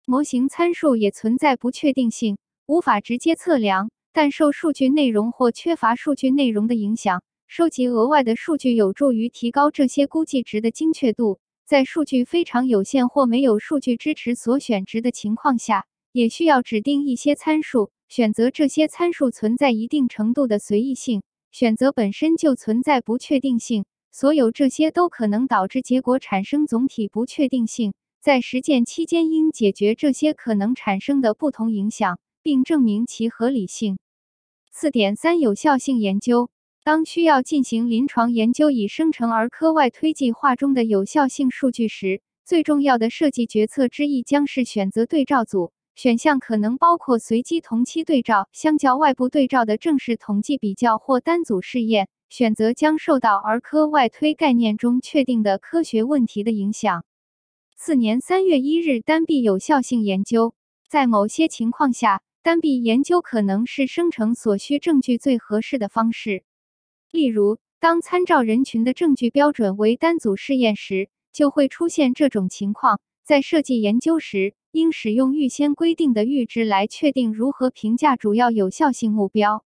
模型参数也存在不确定性，无法直接测量。但受数据内容或缺乏数据内容的影响，收集额外的数据有助于提高这些估计值的精确度。在数据非常有限或没有数据支持所选值的情况下，也需要指定一些参数。选择这些参数存在一定程度的随意性，选择本身就存在不确定性。所有这些都可能导致结果产生总体不确定性。在实践期间，应解决这些可能产生的不同影响。并证明其合理性。四点三有效性研究。当需要进行临床研究以生成儿科外推计划中的有效性数据时，最重要的设计决策之一将是选择对照组。选项可能包括随机同期对照、相较外部对照的正式统计比较或单组试验。选择将受到儿科外推概念中确定的科学问题的影响。四年三月一日，单臂有效性研究。在某些情况下。单臂研究可能是生成所需证据最合适的方式。例如，当参照人群的证据标准为单组试验时，就会出现这种情况。在设计研究时，应使用预先规定的阈值来确定如何评价主要有效性目标。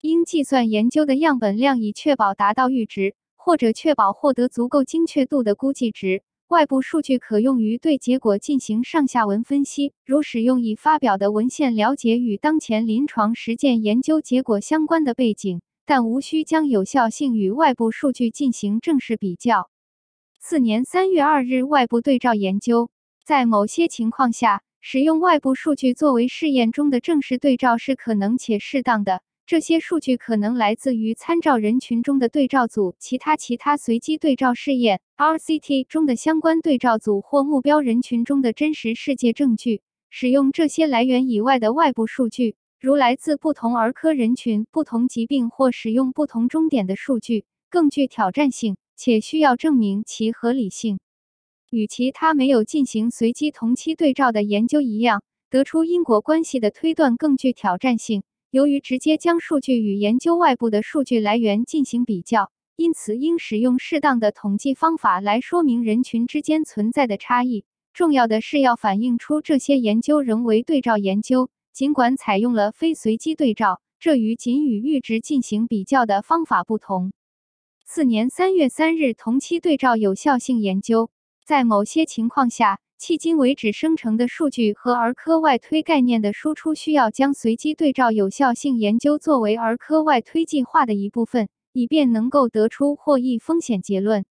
应计算研究的样本量以确保达到阈值，或者确保获得足够精确度的估计值。外部数据可用于对结果进行上下文分析，如使用已发表的文献了解与当前临床实践研究结果相关的背景，但无需将有效性与外部数据进行正式比较。次年三月二日，外部对照研究，在某些情况下，使用外部数据作为试验中的正式对照是可能且适当的。这些数据可能来自于参照人群中的对照组、其他其他随机对照试验 （RCT） 中的相关对照组或目标人群中的真实世界证据。使用这些来源以外的外部数据，如来自不同儿科人群、不同疾病或使用不同终点的数据，更具挑战性，且需要证明其合理性。与其他没有进行随机同期对照的研究一样，得出因果关系的推断更具挑战性。由于直接将数据与研究外部的数据来源进行比较，因此应使用适当的统计方法来说明人群之间存在的差异。重要的是要反映出这些研究仍为对照研究，尽管采用了非随机对照，这与仅与阈值进行比较的方法不同。次年三月三日，同期对照有效性研究，在某些情况下。迄今为止生成的数据和儿科外推概念的输出，需要将随机对照有效性研究作为儿科外推计划的一部分，以便能够得出获益风险结论。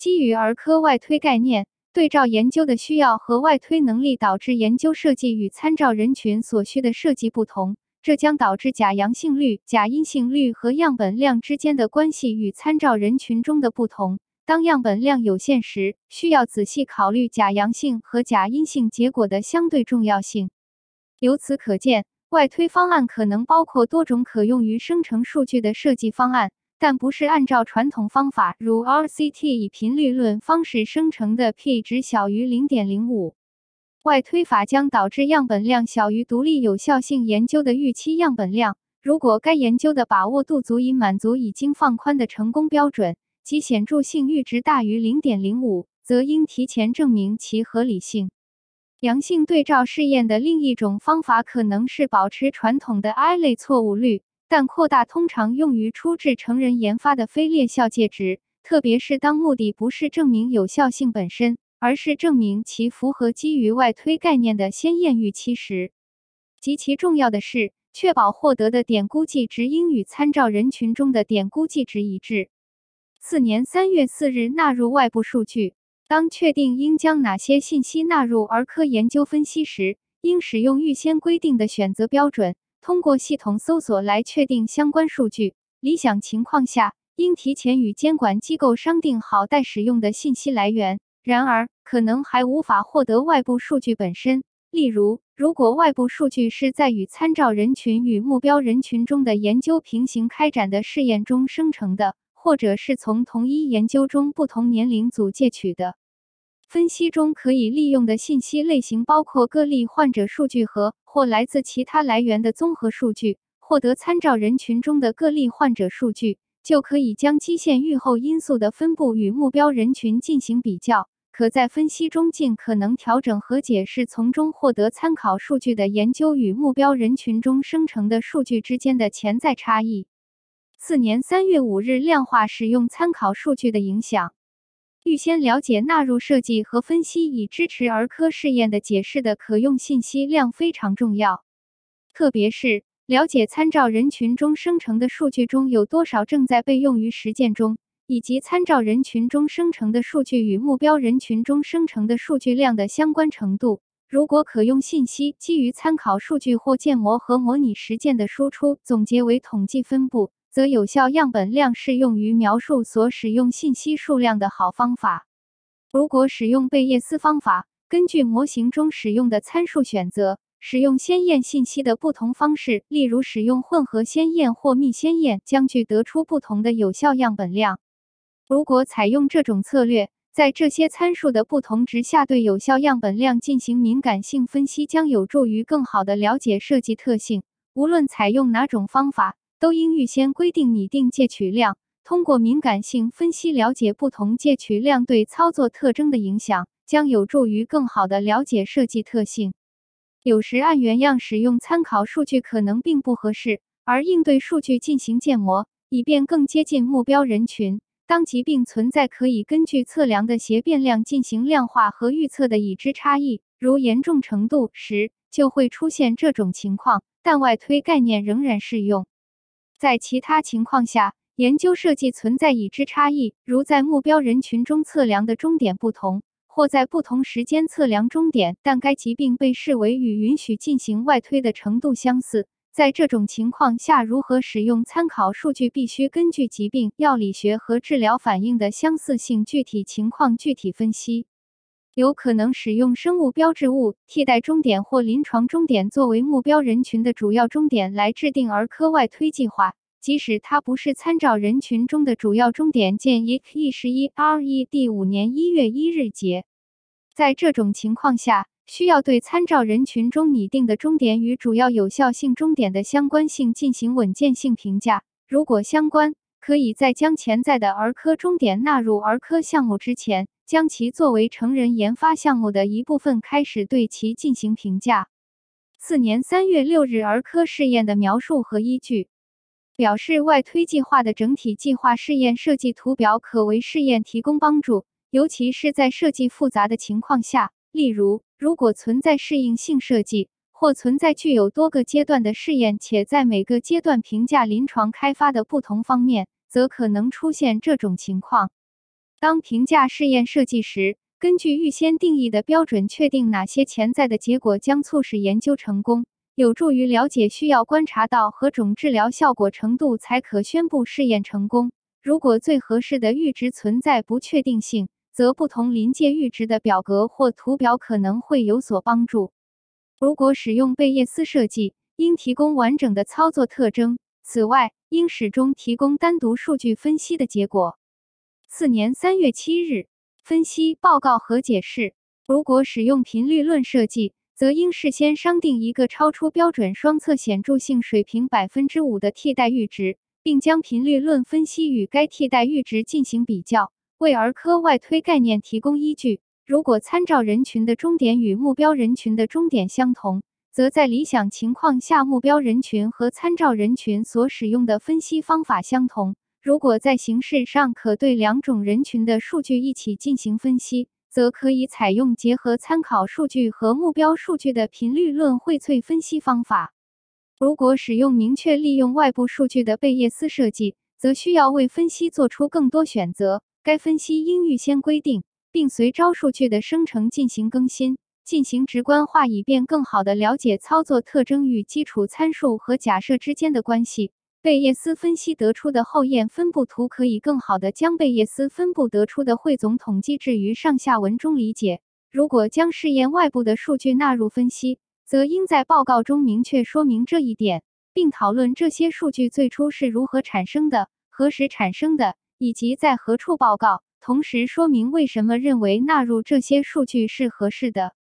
基于儿科外推概念，对照研究的需要和外推能力导致研究设计与参照人群所需的设计不同，这将导致假阳性率、假阴性率和样本量之间的关系与参照人群中的不同。当样本量有限时，需要仔细考虑假阳性和假阴性结果的相对重要性。由此可见，外推方案可能包括多种可用于生成数据的设计方案，但不是按照传统方法，如 RCT 以频率论方式生成的 p 值小于零点零五。外推法将导致样本量小于独立有效性研究的预期样本量。如果该研究的把握度足以满足已经放宽的成功标准。其显著性阈值大于零点零五，则应提前证明其合理性。阳性对照试验的另一种方法可能是保持传统的 I 类错误率，但扩大通常用于初至成人研发的非裂效界值，特别是当目的不是证明有效性本身，而是证明其符合基于外推概念的先验预期时。极其重要的是，确保获得的点估计值应与参照人群中的点估计值一致。次年三月四日，纳入外部数据。当确定应将哪些信息纳入儿科研究分析时，应使用预先规定的选择标准，通过系统搜索来确定相关数据。理想情况下，应提前与监管机构商定好待使用的信息来源。然而，可能还无法获得外部数据本身。例如，如果外部数据是在与参照人群与目标人群中的研究平行开展的试验中生成的。或者是从同一研究中不同年龄组借取的。分析中可以利用的信息类型包括个例患者数据和或来自其他来源的综合数据。获得参照人群中的个例患者数据，就可以将基线预后因素的分布与目标人群进行比较。可在分析中尽可能调整和解释从中获得参考数据的研究与目标人群中生成的数据之间的潜在差异。次年三月五日，量化使用参考数据的影响。预先了解纳入设计和分析以支持儿科试验的解释的可用信息量非常重要，特别是了解参照人群中生成的数据中有多少正在被用于实践中，以及参照人群中生成的数据与目标人群中生成的数据量的相关程度。如果可用信息基于参考数据或建模和模拟实践的输出总结为统计分布。则有效样本量适用于描述所使用信息数量的好方法。如果使用贝叶斯方法，根据模型中使用的参数选择，使用先验信息的不同方式，例如使用混合先验或密先验，将具得出不同的有效样本量。如果采用这种策略，在这些参数的不同值下对有效样本量进行敏感性分析，将有助于更好地了解设计特性。无论采用哪种方法。都应预先规定拟定借取量，通过敏感性分析了解不同借取量对操作特征的影响，将有助于更好地了解设计特性。有时按原样使用参考数据可能并不合适，而应对数据进行建模，以便更接近目标人群。当疾病存在可以根据测量的斜变量进行量化和预测的已知差异，如严重程度时，就会出现这种情况，但外推概念仍然适用。在其他情况下，研究设计存在已知差异，如在目标人群中测量的终点不同，或在不同时间测量终点，但该疾病被视为与允许进行外推的程度相似。在这种情况下，如何使用参考数据，必须根据疾病、药理学和治疗反应的相似性，具体情况具体分析。有可能使用生物标志物、替代终点或临床终点作为目标人群的主要终点来制定儿科外推计划，即使它不是参照人群中的主要终点。见 E 十一 R E 第五年一月一日节。在这种情况下。需要对参照人群中拟定的终点与主要有效性终点的相关性进行稳健性评价。如果相关，可以在将潜在的儿科终点纳入儿科项目之前，将其作为成人研发项目的一部分开始对其进行评价。次年三月六日，儿科试验的描述和依据表示，外推计划的整体计划试验设计图表可为试验提供帮助，尤其是在设计复杂的情况下，例如。如果存在适应性设计，或存在具有多个阶段的试验，且在每个阶段评价临床开发的不同方面，则可能出现这种情况。当评价试验设计时，根据预先定义的标准，确定哪些潜在的结果将促使研究成功，有助于了解需要观察到何种治疗效果程度才可宣布试验成功。如果最合适的阈值存在不确定性，则不同临界阈值的表格或图表可能会有所帮助。如果使用贝叶斯设计，应提供完整的操作特征。此外，应始终提供单独数据分析的结果。次年三月七日，分析报告和解释。如果使用频率论设计，则应事先商定一个超出标准双侧显著性水平百分之五的替代阈值，并将频率论分析与该替代阈值进行比较。为儿科外推概念提供依据。如果参照人群的终点与目标人群的终点相同，则在理想情况下，目标人群和参照人群所使用的分析方法相同。如果在形式上可对两种人群的数据一起进行分析，则可以采用结合参考数据和目标数据的频率论荟萃分析方法。如果使用明确利用外部数据的贝叶斯设计，则需要为分析做出更多选择。该分析应预先规定，并随招数据的生成进行更新，进行直观化，以便更好地了解操作特征与基础参数和假设之间的关系。贝叶斯分析得出的后验分布图可以更好地将贝叶斯分布得出的汇总统计置于上下文中理解。如果将试验外部的数据纳入分析，则应在报告中明确说明这一点，并讨论这些数据最初是如何产生的，何时产生的。以及在何处报告，同时说明为什么认为纳入这些数据是合适的。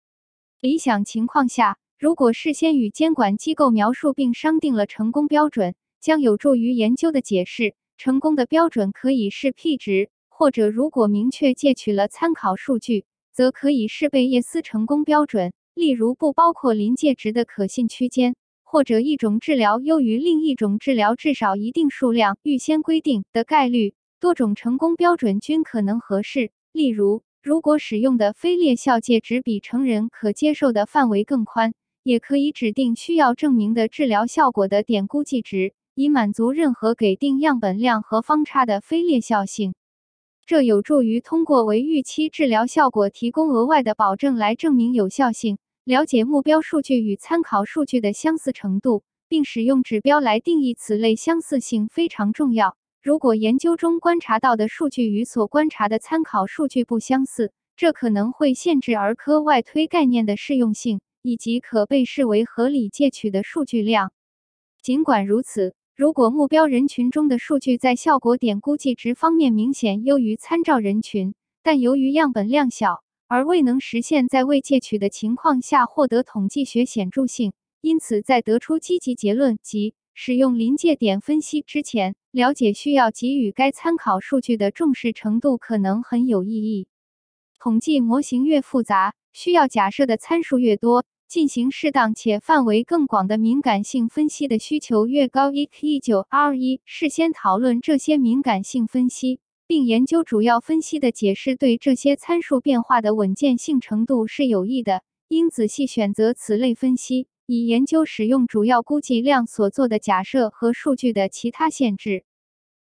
理想情况下，如果事先与监管机构描述并商定了成功标准，将有助于研究的解释。成功的标准可以是 P 值，或者如果明确借取了参考数据，则可以是贝叶斯成功标准，例如不包括临界值的可信区间，或者一种治疗优于另一种治疗至少一定数量预先规定的概率。多种成功标准均可能合适。例如，如果使用的非裂效界值比成人可接受的范围更宽，也可以指定需要证明的治疗效果的点估计值，以满足任何给定样本量和方差的非裂效性。这有助于通过为预期治疗效果提供额外的保证来证明有效性。了解目标数据与参考数据的相似程度，并使用指标来定义此类相似性非常重要。如果研究中观察到的数据与所观察的参考数据不相似，这可能会限制儿科外推概念的适用性以及可被视为合理借取的数据量。尽管如此，如果目标人群中的数据在效果点估计值方面明显优于参照人群，但由于样本量小而未能实现在未窃取的情况下获得统计学显著性，因此在得出积极结论及。使用临界点分析之前，了解需要给予该参考数据的重视程度可能很有意义。统计模型越复杂，需要假设的参数越多，进行适当且范围更广的敏感性分析的需求越高。e 一九 R 一事先讨论这些敏感性分析，并研究主要分析的解释对这些参数变化的稳健性程度是有益的。应仔细选择此类分析。以研究使用主要估计量所做的假设和数据的其他限制。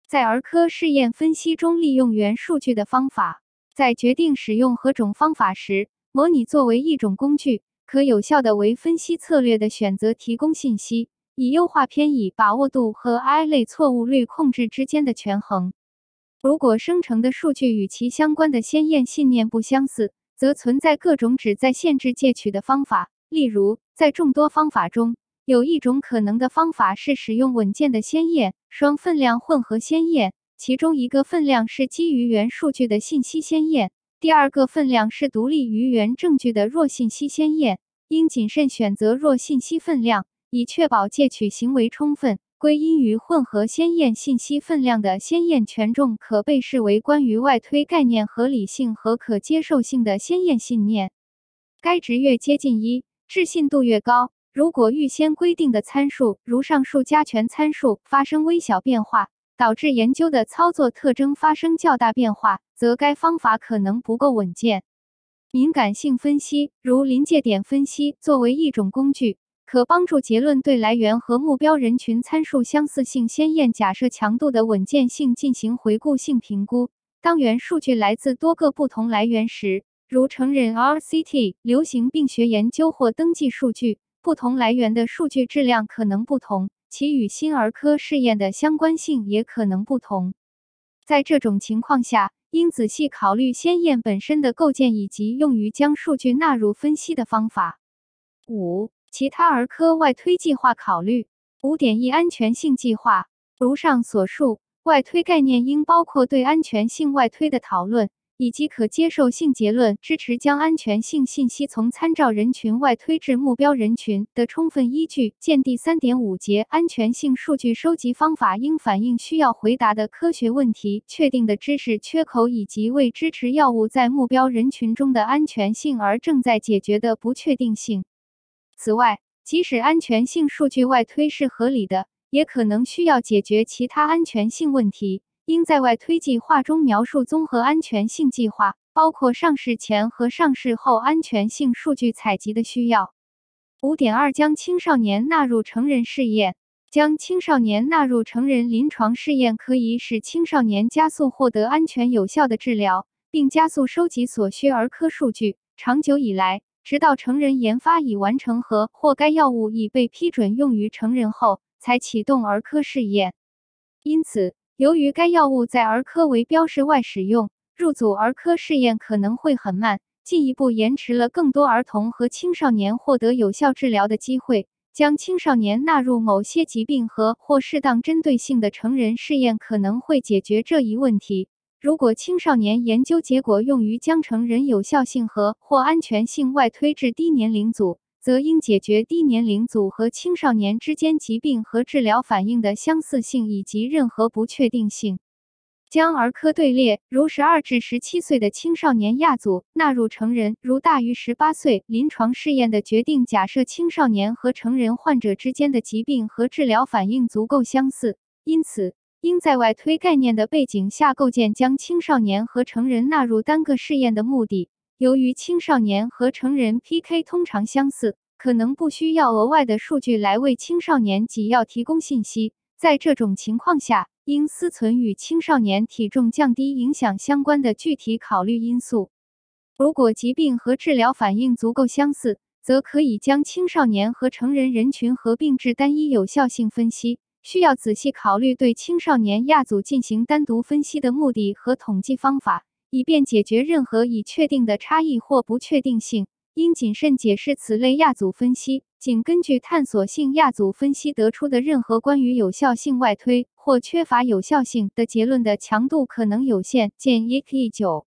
在儿科试验分析中，利用原数据的方法，在决定使用何种方法时，模拟作为一种工具，可有效的为分析策略的选择提供信息。以优化偏倚把握度和 I 类错误率控制之间的权衡。如果生成的数据与其相关的先验信念不相似，则存在各种旨在限制借取的方法。例如，在众多方法中，有一种可能的方法是使用稳健的先验双分量混合先验，其中一个分量是基于原数据的信息先验，第二个分量是独立于原证据的弱信息先验。应谨慎选择弱信息分量。以确保借取行为充分，归因于混合先验信息分量的先验权重可被视为关于外推概念合理性和可接受性的先验信念。该值越接近一，置信度越高。如果预先规定的参数，如上述加权参数发生微小变化，导致研究的操作特征发生较大变化，则该方法可能不够稳健。敏感性分析，如临界点分析，作为一种工具。可帮助结论对来源和目标人群参数相似性先验假设强度的稳健性进行回顾性评估。当原数据来自多个不同来源时，如成人 RCT、流行病学研究或登记数据，不同来源的数据质量可能不同，其与新儿科试验的相关性也可能不同。在这种情况下，应仔细考虑先验本身的构建以及用于将数据纳入分析的方法。五。其他儿科外推计划考虑五点一安全性计划，如上所述，外推概念应包括对安全性外推的讨论，以及可接受性结论，支持将安全性信息从参照人群外推至目标人群的充分依据。见第三点五节，安全性数据收集方法应反映需要回答的科学问题、确定的知识缺口以及为支持药物在目标人群中的安全性而正在解决的不确定性。此外，即使安全性数据外推是合理的，也可能需要解决其他安全性问题。应在外推计划中描述综合安全性计划，包括上市前和上市后安全性数据采集的需要。五点二，将青少年纳入成人试验。将青少年纳入成人临床试验，可以使青少年加速获得安全有效的治疗，并加速收集所需儿科数据。长久以来。直到成人研发已完成和或该药物已被批准用于成人后，才启动儿科试验。因此，由于该药物在儿科为标示外使用，入组儿科试验可能会很慢，进一步延迟了更多儿童和青少年获得有效治疗的机会。将青少年纳入某些疾病和或适当针对性的成人试验可能会解决这一问题。如果青少年研究结果用于将成人有效性和或安全性外推至低年龄组，则应解决低年龄组和青少年之间疾病和治疗反应的相似性以及任何不确定性。将儿科队列，如十二至十七岁的青少年亚组纳入成人，如大于十八岁临床试验的决定，假设青少年和成人患者之间的疾病和治疗反应足够相似，因此。应在外推概念的背景下构建将青少年和成人纳入单个试验的目的。由于青少年和成人 PK 通常相似，可能不需要额外的数据来为青少年给要提供信息。在这种情况下，应思存与青少年体重降低影响相关的具体考虑因素。如果疾病和治疗反应足够相似，则可以将青少年和成人人群合并至单一有效性分析。需要仔细考虑对青少年亚组进行单独分析的目的和统计方法，以便解决任何已确定的差异或不确定性。应谨慎解释此类亚组分析，仅根据探索性亚组分析得出的任何关于有效性外推或缺乏有效性的结论的强度可能有限。见 E.K. 九，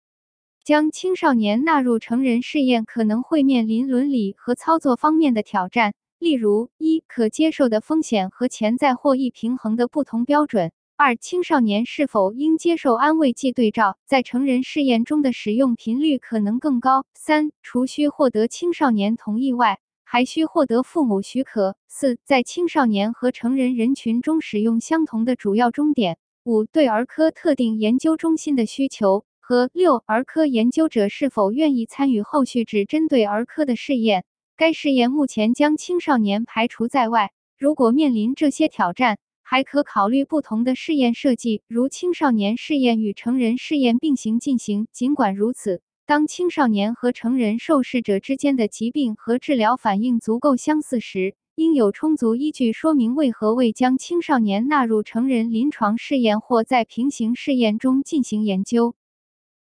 将青少年纳入成人试验可能会面临伦理和操作方面的挑战。例如，一可接受的风险和潜在获益平衡的不同标准；二青少年是否应接受安慰剂对照，在成人试验中的使用频率可能更高；三除需获得青少年同意外，还需获得父母许可；四在青少年和成人人群中使用相同的主要终点；五对儿科特定研究中心的需求；和六儿科研究者是否愿意参与后续只针对儿科的试验。该试验目前将青少年排除在外。如果面临这些挑战，还可考虑不同的试验设计，如青少年试验与成人试验并行进行。尽管如此，当青少年和成人受试者之间的疾病和治疗反应足够相似时，应有充足依据说明为何未将青少年纳入成人临床试验或在平行试验中进行研究。